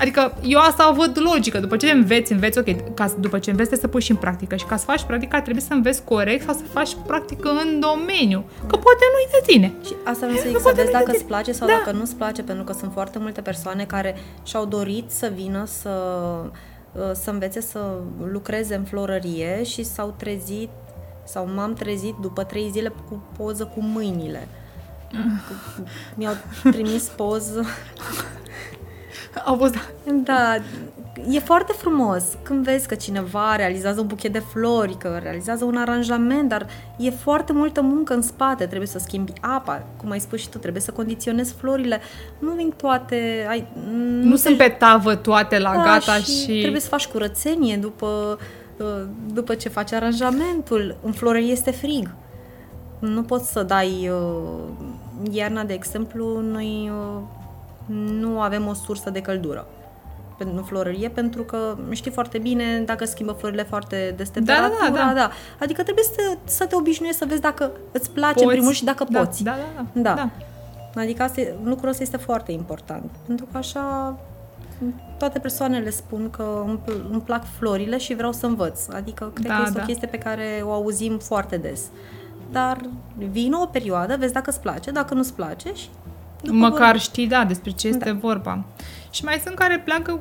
adică eu asta o văd logică, după ce înveți, înveți, ok, ca, să- după ce înveți trebuie să pui și în practică și ca să faci practica trebuie să înveți corect sau să faci practică în domeniu, că poate nu-i de tine. Și asta vreau să Nu zic, să poate vezi nu-i de dacă îți tine. place sau Da. dacă nu-ți place, pentru că sunt foarte multe persoane care și-au dorit să vină să, uh, să învețe să lucreze în florărie și s-au trezit sau m-am trezit după trei zile cu poză cu mâinile. Mi-au trimis poză. Au fost, Da, e foarte frumos când vezi că cineva realizează un buchet de flori, că realizează un aranjament, dar e foarte multă muncă în spate. Trebuie să schimbi apa, cum ai spus și tu, trebuie să condiționezi florile. Nu vin toate... Ai, nu, nu sunt pe tavă toate la da, gata și, și... trebuie să faci curățenie după, uh, după ce faci aranjamentul. În florărie este frig. Nu poți să dai... uh, Iarna, de exemplu, noi uh, nu avem o sursă de căldură pentru florărie, pentru că știi foarte bine dacă schimbă florile foarte des temperatura, da, da. da. Adică trebuie să, să te obișnuiești să vezi dacă îți place în Poți. primul și dacă da, poți. Da, da, da. Da. da. Adică asta, e- lucrul ăsta este foarte important. Pentru că așa toate persoanele spun că îmi, pl- îmi plac florile și vreau să învăț. Adică cred Da, că este da. o chestie pe care o auzim foarte des. Dar vină o perioadă, vezi dacă îți place, dacă nu-ți place și după Măcar vor- știi, da, despre ce este Da. vorba. Și mai sunt care pleacă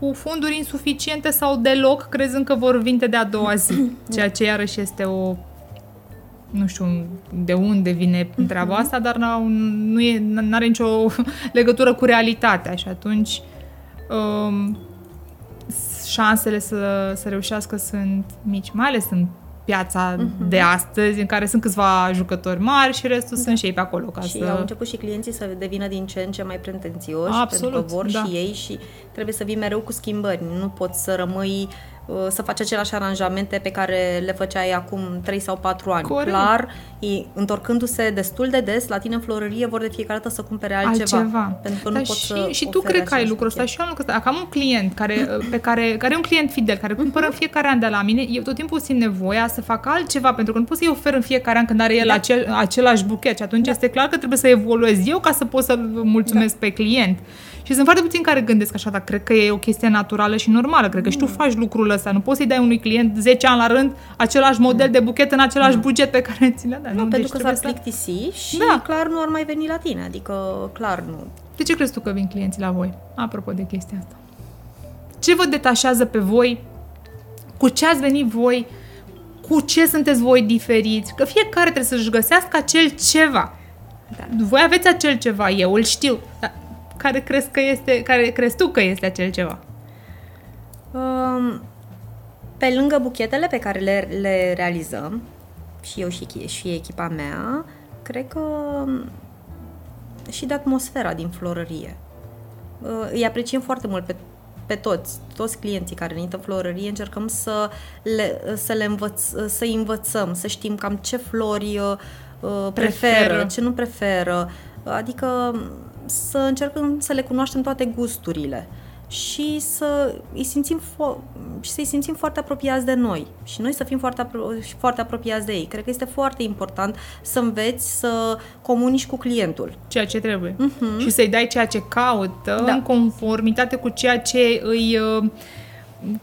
cu fonduri insuficiente sau deloc, crezând că vor vinde de a doua zi. Ceea ce iarăși este o nu știu de unde vine treaba asta, dar n-au, nu e, n-are nicio legătură cu realitatea și atunci um, șansele să, să reușească sunt mici, mai ales în piața de astăzi, în care sunt câțiva jucători mari și restul sunt și ei pe acolo. Ca Și să... au început și clienții să devină din ce în ce mai pretențioși, Absolut, pentru că vor da. și ei și trebuie să vii mereu cu schimbări. Nu poți să rămâi uh, să faci aceleași aranjamente pe care le făceai acum 3 sau 4 ani. Corect. Clar, ei, întorcându-se destul de des la tine în florărie, vor de fiecare dată să cumpere altceva. altceva. Pentru că nu Dar poți și, să și tu oferi cred că ai același lucrul ăsta buchet. și eu am lucrul ăsta. Dacă am un client care, pe care, care e un client fidel, care cumpără în fiecare an de la mine, eu tot timpul simt nevoia să fac altceva, pentru că nu pot să-i ofer în fiecare an când are el Da. acel, același buchet și atunci este clar că trebuie să evoluez eu ca să pot să-l mulțumesc pe client. Și sunt foarte puțini care gândesc așa, dar cred că e o chestie naturală și normală. Cred că și tu faci lucrul ăsta. Nu poți să-i dai unui client 10 ani la rând același model de buchet în același buget pe care ți l-a dat. Nu, Nu, pentru Deci că s-ar trebuie să- plictisi și Da. clar nu ar mai veni la tine. Adică, clar, nu. De ce crezi tu că vin clienții la voi? Apropo de chestia asta. Ce vă detașează pe voi? Cu ce ați venit voi? Cu ce sunteți voi diferiți? Că fiecare trebuie să-și găsească acel ceva. Da. Voi aveți acel ceva, eu îl știu. Dar care crezi, că este, care crezi tu că este acel ceva? Um, Pe lângă buchetele pe care le, le realizăm, și eu și, chi- și echipa mea, cred că um, și de atmosfera din florărie. Uh, Îi apreciem foarte mult pe, pe toți, toți clienții care ne intră în florărie, încercăm să le, să le învăț, să-i învățăm, să știm cam ce flori uh, uh, preferă, Preferă. ce nu preferă, adică să încercăm să le cunoaștem toate gusturile și să îi simțim fo- și să-i simțim foarte apropiați de noi și noi să fim foarte, apro- și foarte apropiați de ei. Cred că este foarte important să înveți să comunici cu clientul. Ceea ce trebuie. Și să-i dai ceea ce caută Mhm. Da. în conformitate cu ceea ce îi uh,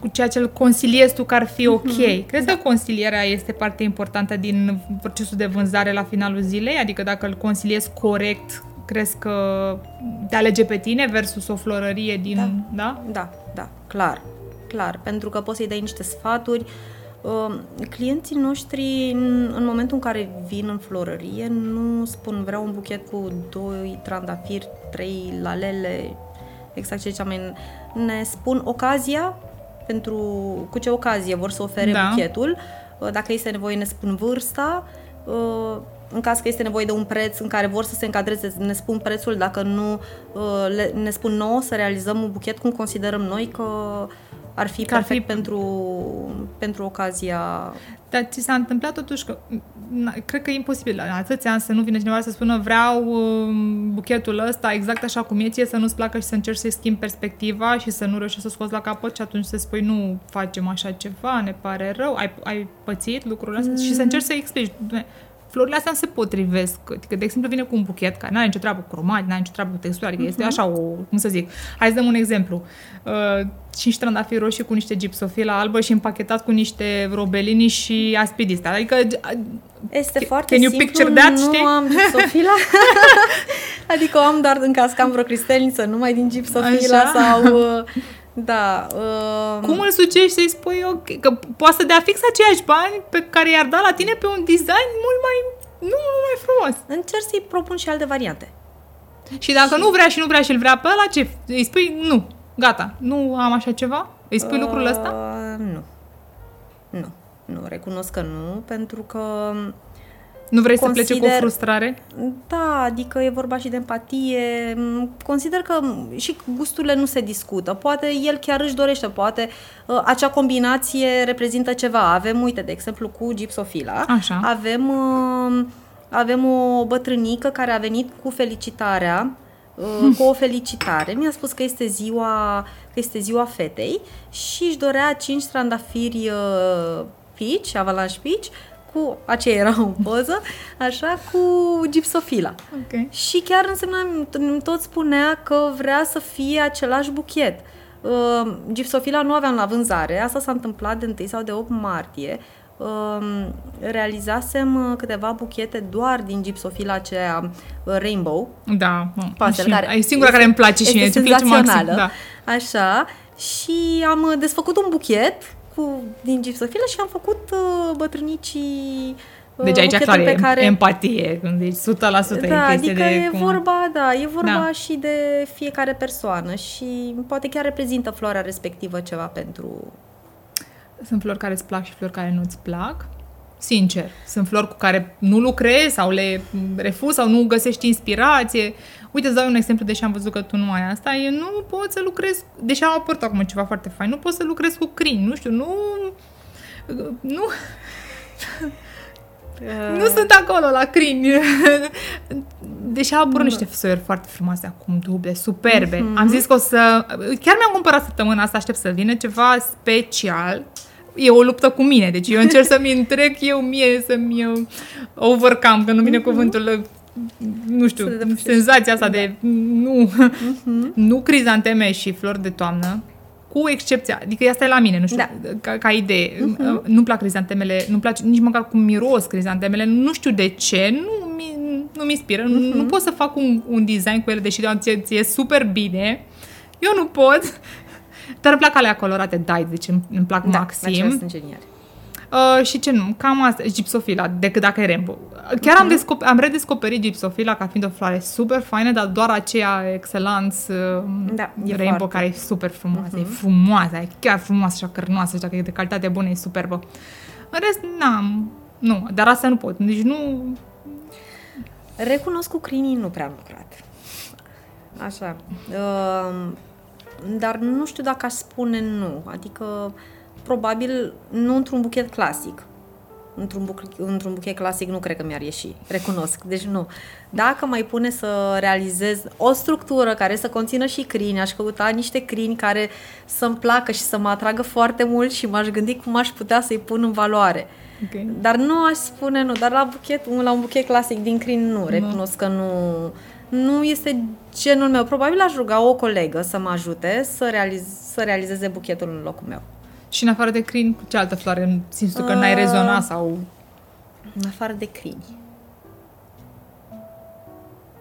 cu ceea ce îl consiliezi tu că ar fi ok. Mhm. Crezi Da. că consilierea este parte importantă din procesul de vânzare la finalul zilei? Adică dacă îl consiliezi corect, crezi că te alege pe tine versus o florărie din... Da? Da, da, clar, clar, pentru că poți să-i dai niște sfaturi Uh, clienții noștri, în, în momentul în care vin în florărie, nu spun vreau un buchet cu doi trandafiri, trei lalele, exact ce ziceam, ne spun ocazia, pentru cu ce ocazie vor să ofere Da. buchetul, Uh, dacă este nevoie ne spun vârsta, Uh, în caz că este nevoie de un preț în care vor să se încadreze, ne spun prețul, dacă nu uh, le, ne spun nouă să realizăm un buchet cum considerăm noi că ar fi Că ar fi- perfect pentru, pentru ocazia. Dar ți s-a întâmplat totuși că, na, cred că e imposibil. La atâția ani să nu vină cineva să spună vreau um, buchetul ăsta exact așa cum e ție, să nu-ți placă și să încerci să-i schimbi perspectiva și să nu reușești să scoți la capăt și atunci să spui nu facem așa ceva, ne pare rău, ai, ai pățit lucrurile astea și să încerci să-i explici. "Doamne, Florile astea nu se potrivesc. Adică, de exemplu, vine cu un buchet care nu are nicio treabă cu cromat, nu are nicio treabă cu textura, adică este așa o, cum să zic. Hai să dăm un exemplu. Uh, 5 trandafiri roșii cu niște gipsofila albă și împachetat cu niște robelini și aspidiste. Adică Este Can- foarte can you simplu, picture that, nu știi? am gipsofila. adică o am doar în caz că am vreo cristelniță, numai din gipsofila Așa? sau... uh, Da. Uh, Cum îl sugești să-i spui ok, că poate să dea fix aceiași bani pe care i-ar da la tine pe un design mult mai, nu, mult mai frumos. Încerc să-i propun și alte variante. Și dacă nu vrea și nu vrea și îl vrea pe ăla, ce? Îi spui nu, gata, nu am așa ceva? Îi spui lucrul ăsta? Uh, nu. Nu. Nu, recunosc că nu, pentru că Nu vrei să plece cu o consider- frustrare? Da, adică e vorba și de empatie. M, Consider că și gusturile nu se discută. Poate el chiar își dorește, poate uh, acea combinație reprezintă ceva. Avem, uite, de exemplu, cu gipsofila. Așa. Avem, uh, avem o bătrânică care a venit cu felicitarea uh, cu o felicitare. Mi-a spus că este ziua, că este ziua fetei și își dorea 5 trandafiri uh, pici, avalanche pici, cu aceea era o poză, așa, cu gipsofila. Ok. Și chiar însemna, îmi tot spunea că vrea să fie același buchet. Uh, gipsofila nu aveam la vânzare, asta s-a întâmplat de 1 sau de 8 martie. Uh, realizasem uh, câteva buchete doar din gipsofila aceea uh, rainbow, Da, mă, pastel, și care e singura care îmi place și este mie, ce place maxim. senzațională. Da. Așa, și am uh, desfăcut un buchet cu, din gipsofilă și am făcut uh, bătrânicii uh, Deci aici buchetul clar pe e care... empatie, când deci 100% e Da, chestie adică de e cum... vorba, da, e vorba Da. și de fiecare persoană și poate chiar reprezintă floarea respectivă ceva pentru... Sunt flori care îți plac și flori care nu-ți plac. Sincer, sunt flori cu care nu lucrezi sau le refuzi sau nu găsești inspirație. Uite, îți dau un exemplu, deși am văzut că tu nu ai asta, e nu pot să lucrez, deși am apărut acum ceva foarte fain, nu pot să lucrez cu crini, nu știu, nu... Nu, nu sunt acolo la crini. Deși au apărut niște soiuri foarte frumoase acum, duble, superbe. Am zis că o să... Chiar mi-am cumpărat săptămâna asta, aștept să vină ceva special. E o luptă cu mine, deci eu încerc să-mi întrec eu mie, să-mi uh, overcome, că nu vine cuvântul, uh, nu știu, Să te depășești. senzația asta de nu, nu crizanteme și flori de toamnă, cu excepția, adică asta e la mine, nu știu, Da. ca, ca idee. Uh, Nu-mi plac crizantemele, nu-mi place nici măcar cum miros crizantemele, nu știu de ce, nu mi, nu mi inspiră, nu, nu pot să fac un, un design cu ele, deși da, ție, ție super bine. Eu nu pot, dar îmi plac alea colorate dyed, deci îmi, îmi plac Da, maxim. acelea sunt geniale. Uh, și ce nu, cam asta, gipsofila, decât dacă e rainbow. Chiar am, descoper, am redescoperit gipsofila ca fiind o floare super faină, dar doar aceea excellence uh, Da, e rainbow foarte. care e super frumoasă, e frumoasă, e chiar frumoasă, așa cărnoasă, așa că e de calitate bună, e superbă. În rest, n-am, nu, dar asta nu pot, deci nu, Recunosc cu crinii nu prea am lucrat. Așa. Uh, dar nu știu dacă aș spune nu. Adică, probabil, nu într-un buchet clasic. Într-un, buchet, într-un buchet clasic nu cred că mi-ar ieși. Recunosc. Deci nu. Dacă mai pune să realizez o structură care să conțină și crini, aș căuta niște crini care să-mi placă și să mă atragă foarte mult și m-aș gândi cum aș putea să-i pun în valoare. ok. Dar nu aș spune nu, dar la, buchet, la un buchet clasic din crin nu, recunosc că nu, nu este genul meu. Probabil aș ruga o colegă să mă ajute să, realiz, să realizeze buchetul în locul meu. Și în afară de crin, cu ce altă floare simți tu că n-ai Uh, rezonat sau... În afară de crini.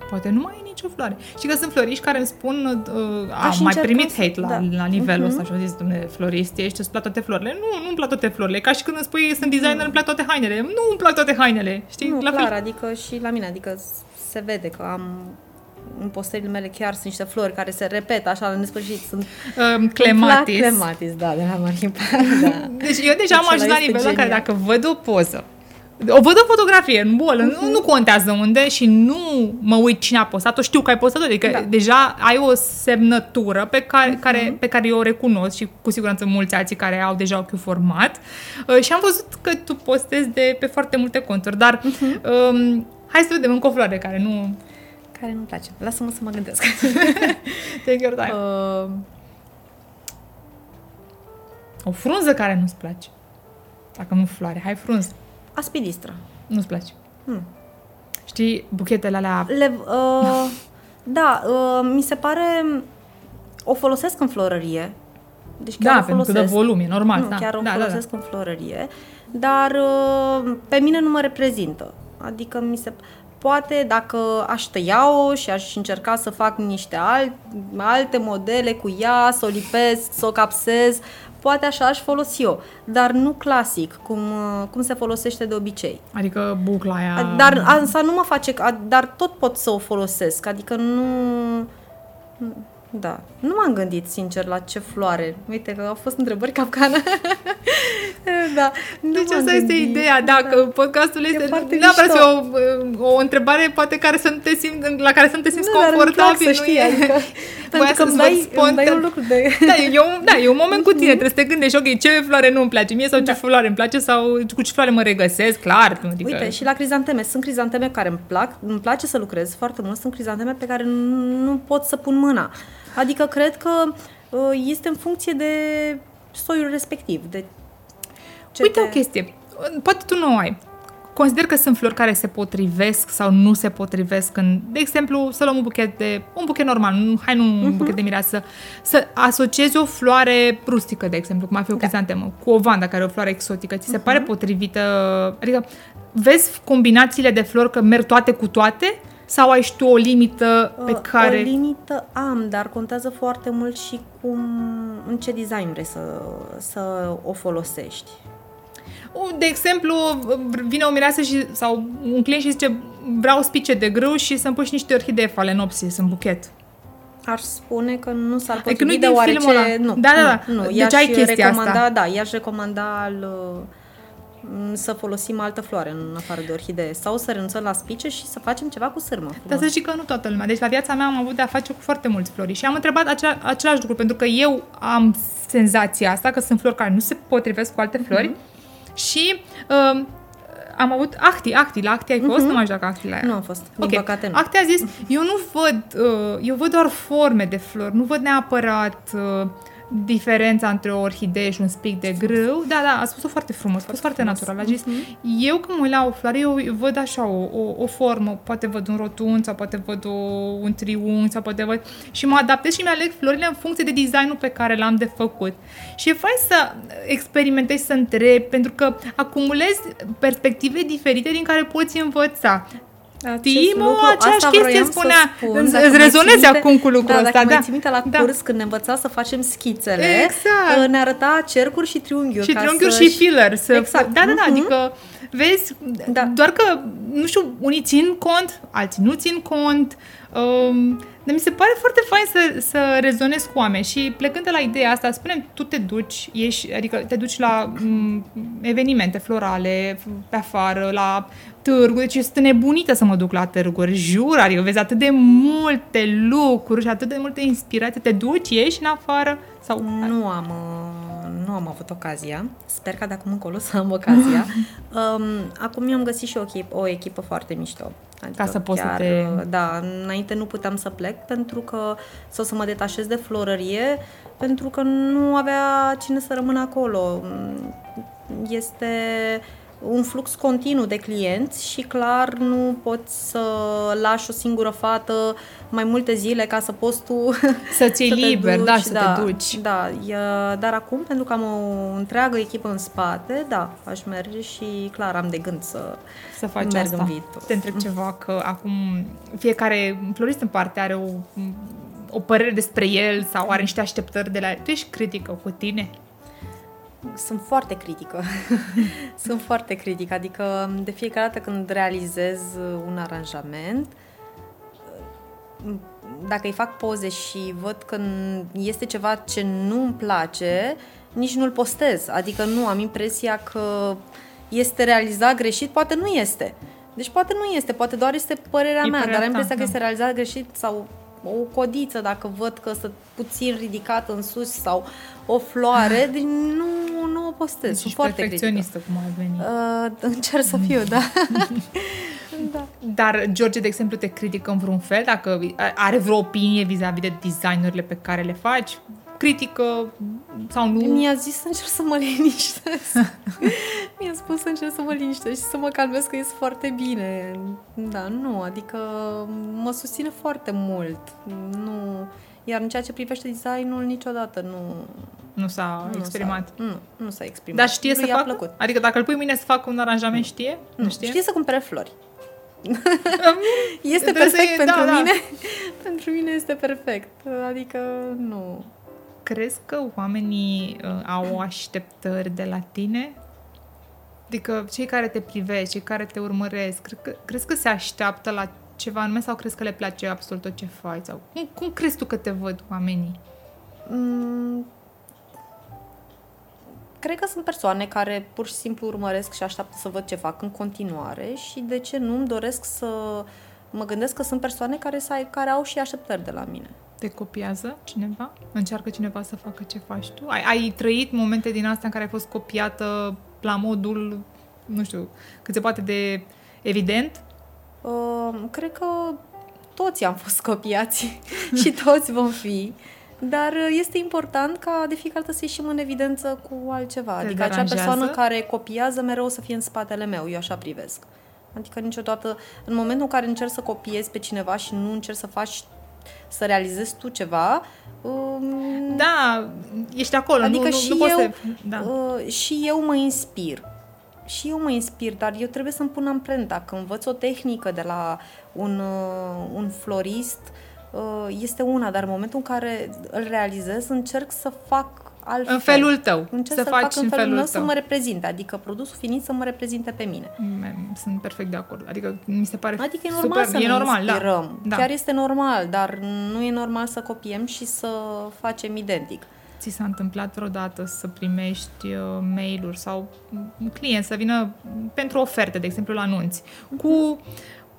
poate nu mai e nicio floare. Și că sunt floriști care îmi spun, uh, Aș am mai încerca primit să- hate la, da. la nivelul Mhm. ăsta și au zis, domnule, florist, ești, îți plac toate florile. Nu, nu-mi plac toate florile. Ca și când îmi spui, sunt designer, îmi plac toate hainele. Nu îmi plac toate hainele. Știi? Nu, la clar, fel. adică și la mine, adică se vede că am în postările mele chiar sunt niște flori care se repetă așa la nesfârșit. Sunt Um, clematis. Clematis, da, de la Maripa. Da. Deci eu deja am Acela ajuns la este nivelul în care genial. dacă văd o poză, o văd o fotografie în bolă, nu, nu contează unde și nu mă uit cine a postat-o, știu că ai postat-o, adică Da. deja ai o semnătură pe care, care, pe care eu o recunosc și cu siguranță mulți alții care au deja ochiul format uh, și am văzut că tu postezi de pe foarte multe conturi, dar um, hai să vedem încă o floare care nu... Care nu-mi place. Lasă-mă să mă gândesc. Take your time. uh, O frunză care nu-ți place. Dacă nu floare, hai frunză. aspidistra. Nu-ți place. Hmm. Știi, buchetele alea Le, uh, da, uh, mi se pare... O folosesc în florărie. Deci chiar Da, o pentru că folosesc. dă volum, e normal. Nu, da. chiar o da, folosesc în florărie, dar uh, pe mine nu mă reprezintă. Adică mi se... Poate dacă aș tăia-o și aș încerca să fac niște alt, alte modele cu ea, să o lipesc, să o capsez, poate așa aș folosi eu, dar nu clasic, cum, uh, cum se folosește de obicei. Da. Adică bucla aia... Dar asta nu mă face, a- dar tot pot să o folosesc, adică nu... Da, nu m-am gândit sincer la ce floare. Uite că au fost întrebări capcană. da, nu Deci m-am asta este gândit. ideea, dacă podcastul E este foarte neapărat mișto. să o, o întrebare poate care să nu te simți, la care să nu te simți Nu, dar îmi plac confortabil. să nu știi, e- adică, Voiam pentru că să-ți îmi văd dai, îmi dai spontan. un lucru de... Da, e un, da, e un moment cu tine, trebuie să te gândești, ok, ce floare nu îmi place mie sau ce floare îmi place sau cu ce floare mă regăsesc, clar. Adică, Uite, și la crizanteme. Sunt crizanteme care îmi plac, îmi place să lucrez foarte mult, sunt crizanteme pe care nu, nu pot să pun mâna. Adică cred că uh, este în funcție de soiul respectiv, de ce Uite te... o chestie, poate tu nu o ai. Consider că sunt flori care se potrivesc sau nu se potrivesc în, de exemplu, să luăm un buchet de, un buchet normal, nu, hai nu un Mhm. buchet de mireasă, să asociezi o floare rustică, de exemplu, cum ar fi o Da. crizantemă, cu o vandă care e o floare exotică, ți se Mhm. pare potrivită, adică vezi combinațiile de flori că merg toate cu toate sau ai și tu o limită pe Uh, care... O limită am, dar contează foarte mult și cum, în ce design vrei să, să o folosești. De exemplu, vine o mireasă și, sau un client și zice vreau spice de grâu și să-mi pui și niște orhidee falenopsis în buchet. Aș spune că nu s-ar Adică potrivi nu-i din deoarece... filmul ăla. Nu, Da, da, da. Nu, nu. Deci I-aș ai chestia recomanda, asta. Da, i-aș recomanda al, uh, să folosim altă floare în afară de orhidee sau să renunțăm la spice și să facem ceva cu sârmă. Dar frumos. să știi că nu toată lumea. Deci la viața mea am avut de-a face cu foarte mulți flori și am întrebat acela, același lucru, pentru că eu am senzația asta că sunt flori care nu se potrivesc cu alte flori și uh, am avut Acti, Acti, la Acti ai fost? Nu mai știu dacă Acti la ea. Nu am fost, din Ok. păcate nu. Acti a zis, eu nu văd, uh, eu văd doar forme de flori, nu văd neapărat uh, diferența între o orhidee și un spic de grâu. Da, da, a spus-o foarte frumos, a fost foarte frumos. natural. A zis, Mhm. eu când mă uit la o floare, eu eu văd așa o, o, o formă, poate văd un rotund sau poate văd o, un triunghi sau poate văd... Și mă adaptez și mi-aleg florile în funcție de designul pe care l-am de făcut. Și e fain să experimentezi, să întrebi, pentru că acumulezi perspective diferite din care poți învăța. Acest Timo, lucru, aceeași asta chestie vroiam să spunea. spun, Îți- dacă îți mai rezonezi ții minte- acum cu lucrul da, ăsta, Dacă da. mai ții minte la Da. curs, când ne învăța să facem schițele, Exact. uh, ne arăta cercuri și triunghiuri. Și ca triunghiuri să și filler. Să Exact. Da, da, da, Mhm. adică vezi, Da. doar că, nu știu, unii țin cont, alții nu țin cont, um, dar mi se pare foarte fain să, să rezonezi cu oameni și plecând de la ideea asta, spunem, tu te duci, ieși, adică te duci la m, evenimente florale, pe afară, la târguri, deci eu sunt nebunită să mă duc la târguri, jur, adică vezi atât de multe lucruri și atât de multe inspirații, te duci, ieși în afară sau... Nu am, uh, nu am avut ocazia. Sper ca de acum încolo să am ocazia. um, acum mi-am găsit și o echipă, o echipă foarte mișto. Adică Ca să poți să chiar, te- uh, Da, înainte nu puteam să plec pentru că sau să mă detașez de florărie pentru că nu avea cine să rămână acolo. Este un flux continuu de clienți și clar nu poți să lași o singură fată mai multe zile ca să poți tu Să-ți iei să te liber, duci, da, să da, te duci. Da, e, dar acum, pentru că am o întreagă echipă în spate, da, aș merge și clar am de gând să Să faci merg asta. în viitor. Te întreb ceva, că acum fiecare florist în parte are o, o părere despre el sau are niște așteptări de la el. Tu ești critică cu tine? Sunt foarte critică. Sunt foarte critică. Adică de fiecare dată când realizez un aranjament, dacă îi fac poze și văd că este ceva ce nu îmi place, nici nu-l postez. Adică nu, am impresia că este realizat greșit, poate nu este. Deci poate nu este, poate doar este părerea E mea, părerea dar am ta, impresia că da. este realizat greșit sau o codiță, dacă văd că sunt puțin ridicat în sus sau o floare, deci nu, nu o postez. Deci Sunt ești foarte critică. perfecționistă, cum ai venit. Uh, încerc să fiu, da. da. Dar George, de exemplu, te critică în vreun fel? Dacă are vreo opinie vis-a-vis de designurile pe care le faci? Critică sau nu? Mi-a zis să încerc să mă liniștesc. Mi-a spus să încerc să mă liniștesc și să mă calmez că ies foarte bine. Da, nu, adică mă susține foarte mult. Nu... Iar în ceea ce privește designul, niciodată nu, Nu s-a nu exprimat. S-a, nu, nu s-a exprimat. Dar știe Lui să i-a facă? plăcut. Adică dacă îl pui mâine să facă un aranjament, știe? Nu, știe? știe să cumpere flori. este Trebuie să perfect e- pentru da, da. mine. pentru mine este perfect. Adică nu. Crezi că oamenii uh, au așteptări de la tine? Adică cei care te privesc, cei care te urmăresc, cre- că, crezi că se așteaptă la ceva anume sau crezi că le place absolut tot ce faci? Sau cum, cum crezi tu că te văd oamenii? Mm, Cred că sunt persoane care pur și simplu urmăresc și așteaptă să văd ce fac în continuare și de ce nu îmi doresc să mă gândesc că sunt persoane care, să ai, care au și așteptări de la mine. Te copiază cineva? Încearcă cineva să facă ce faci tu? Ai, ai trăit momente din astea în care ai fost copiată la modul, nu știu, cât se poate de evident? Uh, cred că toți am fost copiați și toți vom fi. Dar uh, este important ca de fiecare dată să ieșim în evidență cu altceva. Te adică acea deranjează? persoană care copiază mereu să fie în spatele meu. Eu așa privesc. Adică niciodată, în momentul în care încerci să copiezi pe cineva și nu încerci să faci, să realizezi tu ceva, um, Da, ești acolo, Adică nu, nu, și nu poți eu, să... Da. uh, și eu mă inspir. Și eu mă inspir, dar eu trebuie să-mi pun amprenta. Când învăț o tehnică de la un, uh, un florist, uh, este una, dar în momentul în care îl realizez, încerc să fac altfel. În felul tău, Încerc să să faci fac în în felul felul meu tău. să mă reprezinte, adică produsul finit să mă reprezinte pe mine. Mm, Sunt perfect de acord. Adică mi se pare Adică e normal super, să e ne normal, inspirăm. Da. Chiar da. este normal, dar nu e normal să copiem și să facem identic. Ți s-a întâmplat vreodată să primești uh, mail-uri sau un client să vină pentru oferte, de exemplu la anunți, cu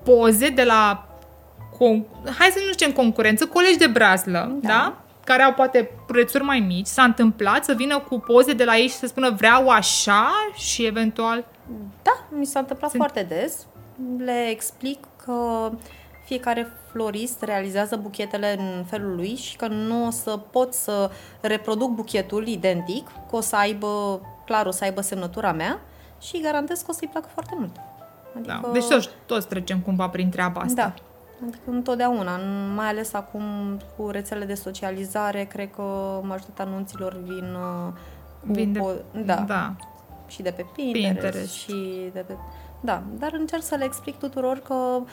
poze de la, con- hai să nu zicem concurență, colegi de brazlă, da? Da. Da? care au poate prețuri mai mici, s-a întâmplat să vină cu poze de la ei și să spună vreau așa și eventual Da, mi s-a întâmplat Sunt- foarte des. Le explic că fiecare florist realizează buchetele în felul lui și că nu o să pot să reproduc buchetul identic, că o să aibă, clar, o să aibă semnătura mea și garantez că o să-i placă foarte mult. Da. Deci toți, toți trecem cumva prin treaba asta. Da. Adică întotdeauna, mai ales acum cu rețele de socializare, cred că majoritatea anunților vin uh, cu Vin de- po- da, da. și de pe Pinterest, Pinterest. și de pe... Da, dar încerc să le explic tuturor că uh,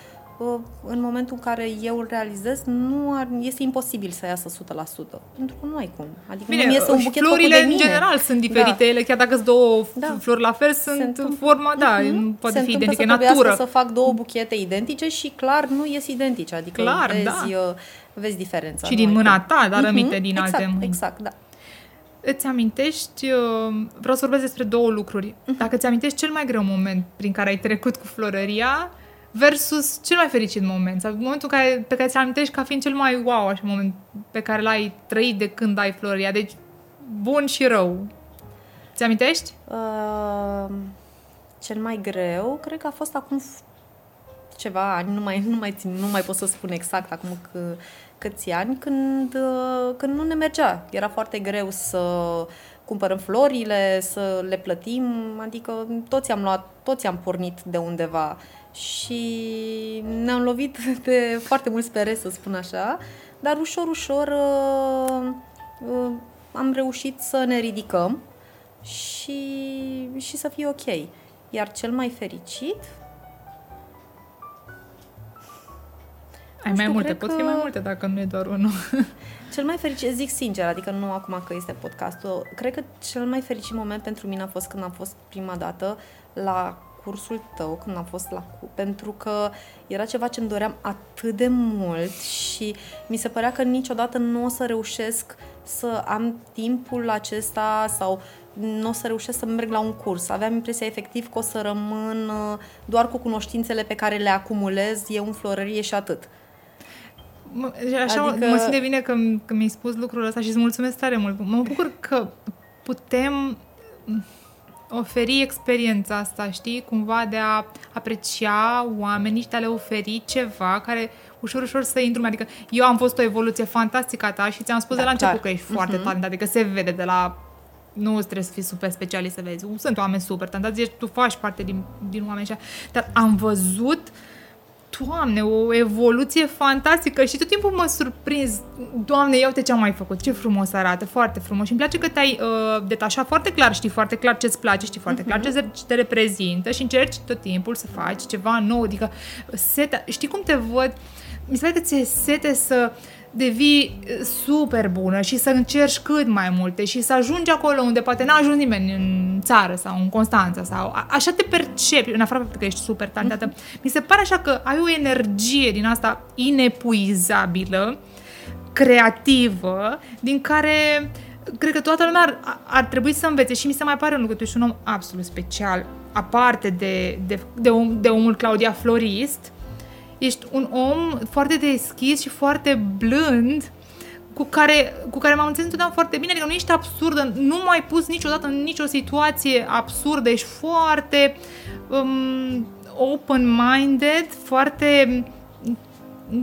în momentul în care eu îl realizez, nu ar, este imposibil să iasă 100%. Pentru că nu ai cum. Adică Bine, nu iese un buchet făcut florile de în mine. general sunt diferite, ele chiar dacă sunt două Da. da. flori la fel, sunt întâmplă- forma, da, Mhm. nu poate Se fi întâmplă identică, e să trebuiască natură. să fac două buchete identice și clar nu ies identice. Adică Clar, vezi, da. uh, vezi diferența. Și nu din ai mâna cum. ta, dar Mhm, aminte din exact, alte mâini. Exact, da. Îți amintești, uh, vreau să vorbesc despre două lucruri. Mhm. Dacă îți amintești cel mai greu moment prin care ai trecut cu florăria versus cel mai fericit moment, sau momentul care, pe care ți-l amintești ca fiind cel mai wow, așa, moment pe care l-ai trăit de când ai florăria. Deci, bun și rău. Ți amintești? Uh, cel mai greu, cred că a fost acum f- ceva ani, nu mai, nu mai țin, nu mai pot să spun exact acum că, câți ani, când, uh, când nu ne mergea. Era foarte greu să cumpărăm florile, să le plătim, adică toți am luat, toți am pornit de undeva și ne-am lovit de foarte mulți pere, să spun așa, dar ușor, ușor uh, uh, am reușit să ne ridicăm și, și să fie ok. Iar cel mai fericit Ai mai multe, pot fi mai multe dacă nu e doar unul. Cel mai fericit, zic sincer, adică nu acum că este podcastul, cred că cel mai fericit moment pentru mine a fost când am fost prima dată la cursul tău, când am fost la cu, pentru că era ceva ce îmi doream atât de mult și mi se părea că niciodată nu o să reușesc să am timpul acesta sau nu o să reușesc să merg la un curs. Aveam impresia efectiv că o să rămân uh, doar cu cunoștințele pe care le acumulez eu în florărie și atât. Mă, așa adică... mă simt de bine că, că mi-ai spus lucrul ăsta și îți mulțumesc tare mult. Mă bucur că putem oferi experiența asta, știi? Cumva de a aprecia oamenii și de a le oferi ceva care ușor, ușor să intru. Adică eu am fost o evoluție fantastică a ta și ți-am spus da, de la început că ești uh-huh. foarte talent, adică se vede de la nu trebuie să fii super specialist să vezi. Sunt oameni super talentați, tu faci parte din, din oameni așa. Dar am văzut uh, Doamne, o evoluție fantastică și tot timpul mă surprins. Doamne, ia uite ce am mai făcut, ce frumos arată, foarte frumos. Și îmi place că te-ai uh, detașat foarte clar, știi foarte clar ce-ți place, știi foarte uh-huh. clar ce te reprezintă și încerci tot timpul să faci ceva nou. Adică, seta, știi cum te văd? Mi se pare că ți-e sete să uh, devii eh, super bună și să încerci cât mai multe și să ajungi acolo unde poate n-a ajuns nimeni în țară sau în Constanța sau a, așa te percepi, în afară că ești super talentată. Mi se pare așa că ai o energie din asta inepuizabilă, creativă, din care cred că toată lumea ar, ar trebui să învețe și mi se mai pare un lucru, tu ești un om absolut special, aparte de, de, de, om, de omul Claudia Florist, ești un om foarte deschis și foarte blând cu care, cu care m-am înțeles întotdeauna foarte bine, adică nu ești absurdă, nu m-ai pus niciodată în nicio situație absurdă, ești foarte um, open-minded, foarte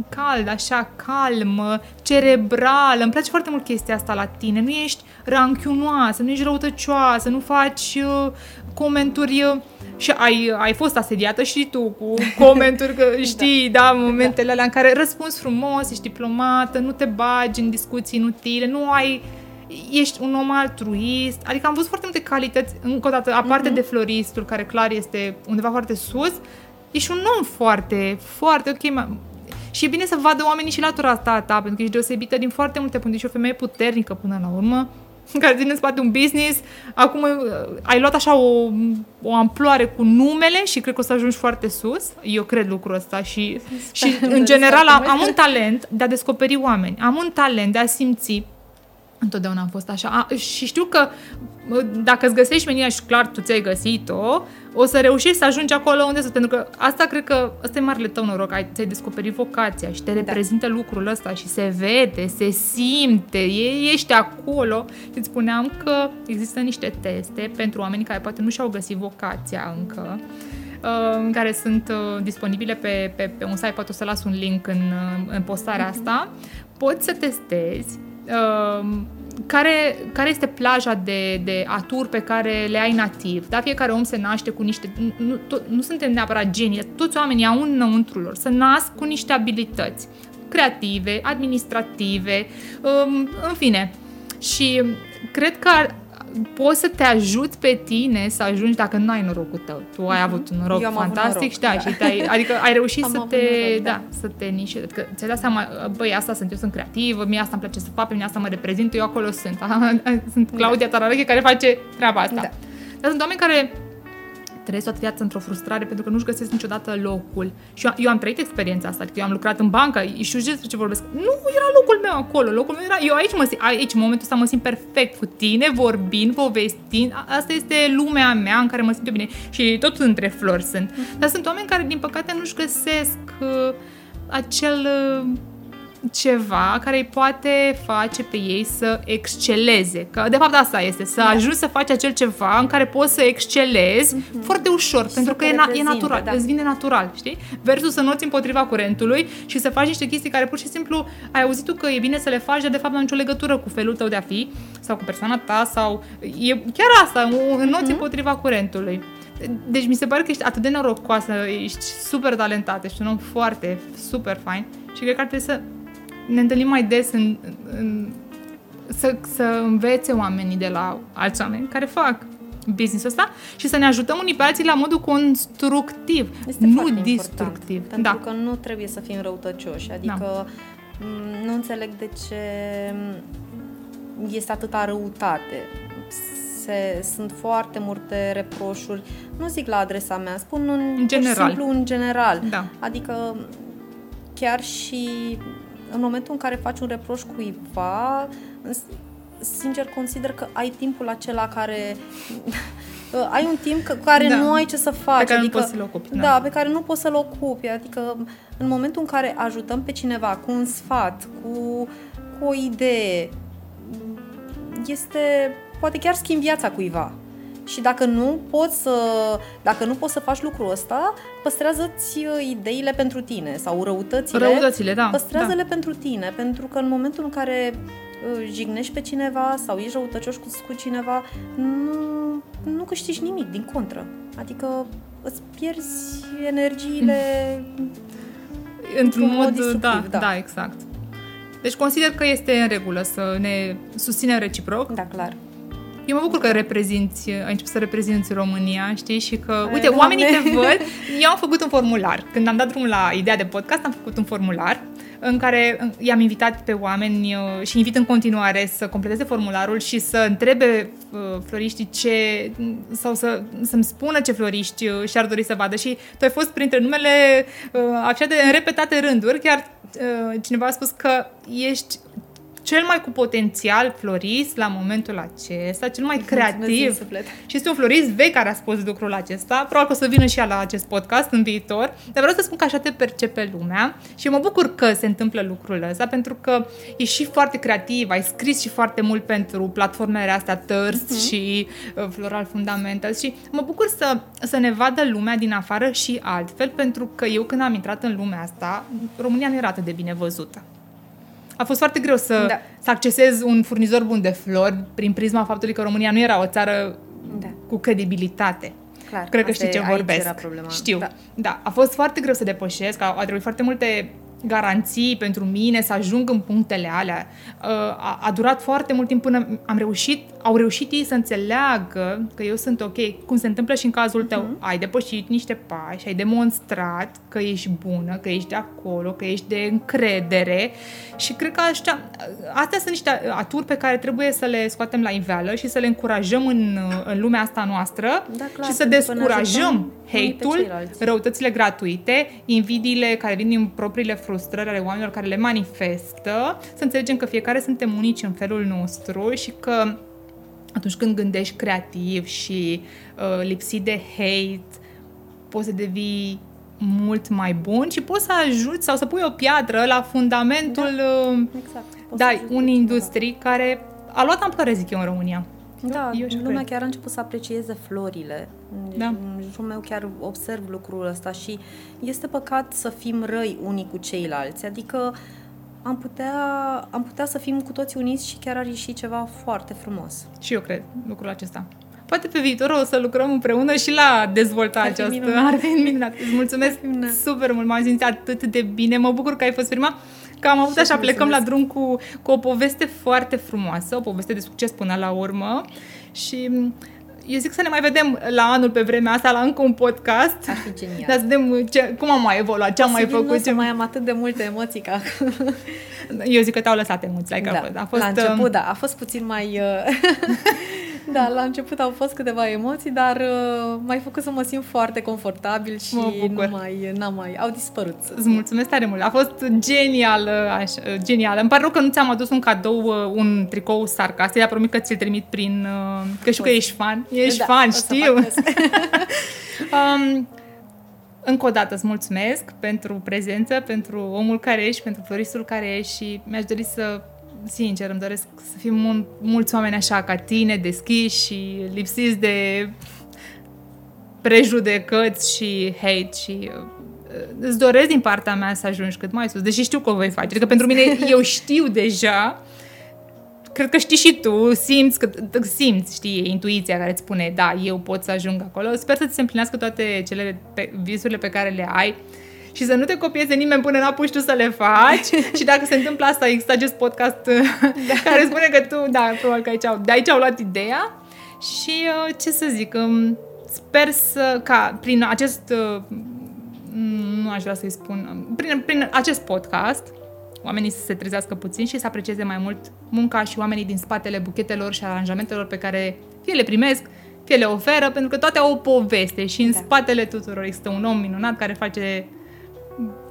cald, așa, calm, cerebral. Îmi place foarte mult chestia asta la tine. Nu ești ranchiunoasă, nu ești răutăcioasă, nu faci uh, comenturi uh, și ai, ai fost asediată și tu cu comenturi, că da. știi, da, da momentele da. alea în care răspunzi frumos, ești diplomată, nu te bagi în discuții inutile, nu ai ești un om altruist, adică am văzut foarte multe calități, încă o dată, aparte uh-huh. de floristul, care clar este undeva foarte sus, ești un om foarte, foarte ok, și e bine să vadă oamenii și latura asta a ta, pentru că ești deosebită din foarte multe puncte și o femeie puternică până la urmă, care ține în spate un business, acum uh, ai luat așa o, o amploare cu numele și cred că o să ajungi foarte sus. Eu cred lucrul ăsta și, și în general am, am un talent de a descoperi oameni, am un talent de a simți Întotdeauna am fost așa. A, și știu că dacă îți găsești menirea și clar tu ți-ai găsit-o, o să reușești să ajungi acolo unde sunt. Pentru că asta cred că ăsta e marele tău noroc. Ai, ți-ai descoperit vocația și te da. reprezintă lucrul ăsta și se vede, se simte, e, ești acolo. Și îți spuneam că există niște teste pentru oamenii care poate nu și-au găsit vocația încă uh, în care sunt uh, disponibile pe, pe, pe un site, poate o să las un link în, uh, în postarea mhm. asta. Poți să testezi Ehm, care, care este plaja de, de aturi pe care le ai nativ. Da? Fiecare om se naște cu niște... Nu, tot, nu suntem neapărat genii, toți oamenii au înăuntru lor, să nasc cu niște abilități creative, administrative, um, în fine. Și cred că poți să te ajut pe tine să ajungi dacă nu ai norocul tău. Tu ai avut un noroc fantastic noroc, și da, da. și te-ai, adică ai reușit să te, noroc, da, da, să te nișezi. Că ți-ai dat seama, băi, asta sunt, eu sunt creativă, mie asta îmi place să fac, pe mine asta mă reprezintă, eu acolo sunt. sunt Claudia da. Tarareche care face treaba asta. Da. Dar sunt oameni care trăiesc toată viața într-o frustrare pentru că nu-și găsesc niciodată locul. Și eu, eu am trăit experiența asta, adică eu am lucrat în bancă și știu despre ce vorbesc. Nu era locul meu acolo, locul meu era... Eu aici, mă simt, aici, în momentul ăsta mă simt perfect cu tine, vorbind, povestind. Asta este lumea mea în care mă simt bine. Și tot între flori sunt. Dar sunt oameni care, din păcate, nu-și găsesc uh, acel... Uh, ceva care îi poate face pe ei să exceleze. Că de fapt asta este, să da. ajungi să faci acel ceva în care poți să excelezi mm-hmm. foarte ușor, și pentru că e, na- e natural, da. îți vine natural, știi? Versus să noți împotriva curentului și să faci niște chestii care pur și simplu ai auzit tu că e bine să le faci, dar de fapt nu au nicio legătură cu felul tău de a fi sau cu persoana ta sau e chiar asta, noți mm-hmm. împotriva curentului. Deci mi se pare că ești atât de norocoasă, ești super talentată, ești un om foarte, super fain și cred că ar trebui să ne întâlnim mai des în, în, să, să învețe oamenii de la alți oameni care fac business ăsta și să ne ajutăm unii pe alții la modul constructiv, este nu destructiv. Important, pentru da. că nu trebuie să fim răutăcioși, adică da. nu înțeleg de ce este atâta răutate. Se, sunt foarte multe reproșuri, nu zic la adresa mea, spun în, în general. simplu în general. Da. Adică chiar și în momentul în care faci un reproș cuiva, sincer consider că ai timpul acela care ai un timp cu care da. nu ai ce să faci. Pe care adică, nu poți să-l ocupi. Da. da, pe care nu poți să-l ocupi. Adică în momentul în care ajutăm pe cineva cu un sfat, cu, cu o idee, este, poate chiar schimbi viața cuiva. Și dacă nu poți să, dacă nu poți să faci lucrul ăsta, păstrează-ți uh, ideile pentru tine sau răutățile. Răutățile, da. Păstrează-le da. pentru tine, pentru că în momentul în care uh, jignești pe cineva sau ești răutăcioș cu, cu cineva, nu, nu câștigi nimic, din contră. Adică îți pierzi energiile într-un mod, mod da, da, da, exact. Deci consider că este în regulă să ne susținem reciproc. Da, clar. Eu mă bucur că reprezinți, ai început să reprezinți România, știi, și că, uite, Doamne. oamenii te văd. Eu am făcut un formular. Când am dat drumul la ideea de podcast, am făcut un formular în care i-am invitat pe oameni uh, și invit în continuare să completeze formularul și să întrebe uh, floriștii ce, sau să, să-mi spună ce floriști uh, și-ar dori să vadă. Și tu ai fost printre numele așa de în repetate rânduri, chiar cineva a spus că ești cel mai cu potențial florist la momentul acesta, cel mai creativ. Și este un florist vechi care a spus lucrul acesta. Probabil că o să vină și ea la acest podcast în viitor. Dar vreau să spun că așa te percepe lumea și mă bucur că se întâmplă lucrul ăsta pentru că ești și foarte creativ, ai scris și foarte mult pentru platformele astea Thirst uh-huh. și uh, Floral Fundamentals și mă bucur să, să ne vadă lumea din afară și altfel pentru că eu când am intrat în lumea asta, România nu era atât de bine văzută a fost foarte greu să, da. să accesez un furnizor bun de flori prin prisma faptului că România nu era o țară da. cu credibilitate. Clar, Cred că știi ce vorbesc. Știu. Da. da. A fost foarte greu să depășesc, au, au trebuit foarte multe garanții pentru mine să ajung în punctele alea. Uh, a, a durat foarte mult timp până am reușit, au reușit ei să înțeleagă că eu sunt ok, cum se întâmplă și în cazul tău. Uh-huh. Ai depășit niște pași, ai demonstrat că ești bună, că ești de acolo, că ești de încredere și cred că așa, astea sunt niște aturi pe care trebuie să le scoatem la iveală și să le încurajăm în, în lumea asta noastră da, clar, și să descurajăm hate-ul, răutățile gratuite, invidiile care vin din propriile frustrări ale oamenilor care le manifestă, să înțelegem că fiecare suntem unici în felul nostru și că atunci când gândești creativ și uh, lipsit de hate, poți să devii mult mai bun și poți să ajuți sau să pui o piatră la fundamentul da, uh, exact. da, unei industrii care a luat amploare, zic eu, în România. Da, eu lumea cred. chiar a început să aprecieze florile. Da. În jurul meu chiar observ lucrul ăsta și este păcat să fim răi unii cu ceilalți. Adică am putea, am putea să fim cu toți uniți și chiar ar ieși ceva foarte frumos. Și eu cred lucrul acesta. Poate pe viitor o să lucrăm împreună și la dezvolta ar această... Ar fi minunat. Îți mulțumesc super mult, m-am simțit atât de bine. Mă bucur că ai fost prima că am avut așa, plecăm la drum cu, cu o poveste foarte frumoasă, o poveste de succes până la urmă și eu zic să ne mai vedem la anul pe vremea asta la încă un podcast. Ar fi genial. Dar să vedem ce, cum am mai evoluat, ce am mai făcut. Nu ce... mai am atât de multe emoții ca Eu zic că te-au lăsat emoții. Like da, a fost, la început, um... da. A fost puțin mai... Uh... Da, la început au fost câteva emoții, dar uh, m-ai făcut să mă simt foarte confortabil și nu mai, n-am mai, au dispărut. Îți mulțumesc tare mult, a fost genial, așa, genial. Îmi pare rău că nu ți-am adus un cadou, uh, un tricou sarcastic, dar promit că ți-l trimit prin, uh, că știu că ești fan, ești da, fan, știu. um, încă o dată îți mulțumesc pentru prezență, pentru omul care ești, pentru floristul care ești și mi-aș dori să, sincer, îmi doresc să fim mul- mulți oameni așa ca tine, deschiși și lipsiți de prejudecăți și hate și uh, îți doresc din partea mea să ajungi cât mai sus, deși știu că o voi face. Adică pentru mine, eu știu deja cred că știi și tu, simți, că, simți, știi, intuiția care îți spune, da, eu pot să ajung acolo. Sper să ți se împlinească toate cele pe, visurile pe care le ai și să nu te copieze nimeni până n-apuci tu să le faci și dacă se întâmplă asta, există acest podcast da. care spune că tu, da, probabil că aici au, de aici au luat ideea și uh, ce să zic, um, sper să, ca prin acest, uh, nu aș vrea să-i spun, prin, prin acest podcast, oamenii să se trezească puțin și să aprecieze mai mult munca și oamenii din spatele buchetelor și aranjamentelor pe care fie le primesc, fie le oferă, pentru că toate au o poveste și în da. spatele tuturor există un om minunat care face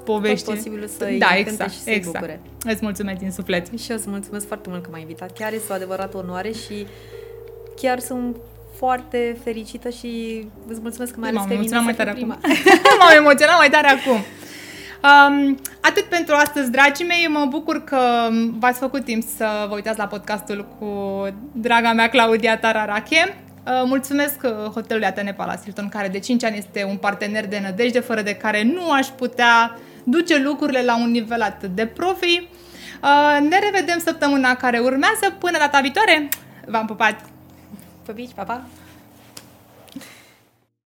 povești. Tot posibilul să da, exact, și să exact. bucure. Îți mulțumesc din suflet. Și eu îți mulțumesc foarte mult că m-ai invitat. Chiar este o adevărată onoare și chiar sunt foarte fericită și îți mulțumesc că mai ales pe mine mai tare acum. M-am emoționat mai tare acum. Um, atât pentru astăzi, dragii mei, mă bucur că v-ați făcut timp să vă uitați la podcastul cu draga mea Claudia Tararache. Uh, mulțumesc uh, hotelului Atene Palace Hilton, care de 5 ani este un partener de nădejde, fără de care nu aș putea duce lucrurile la un nivel atât de profi. Uh, ne revedem săptămâna care urmează. Până data viitoare, v-am pupat! Păpici, pa, pa!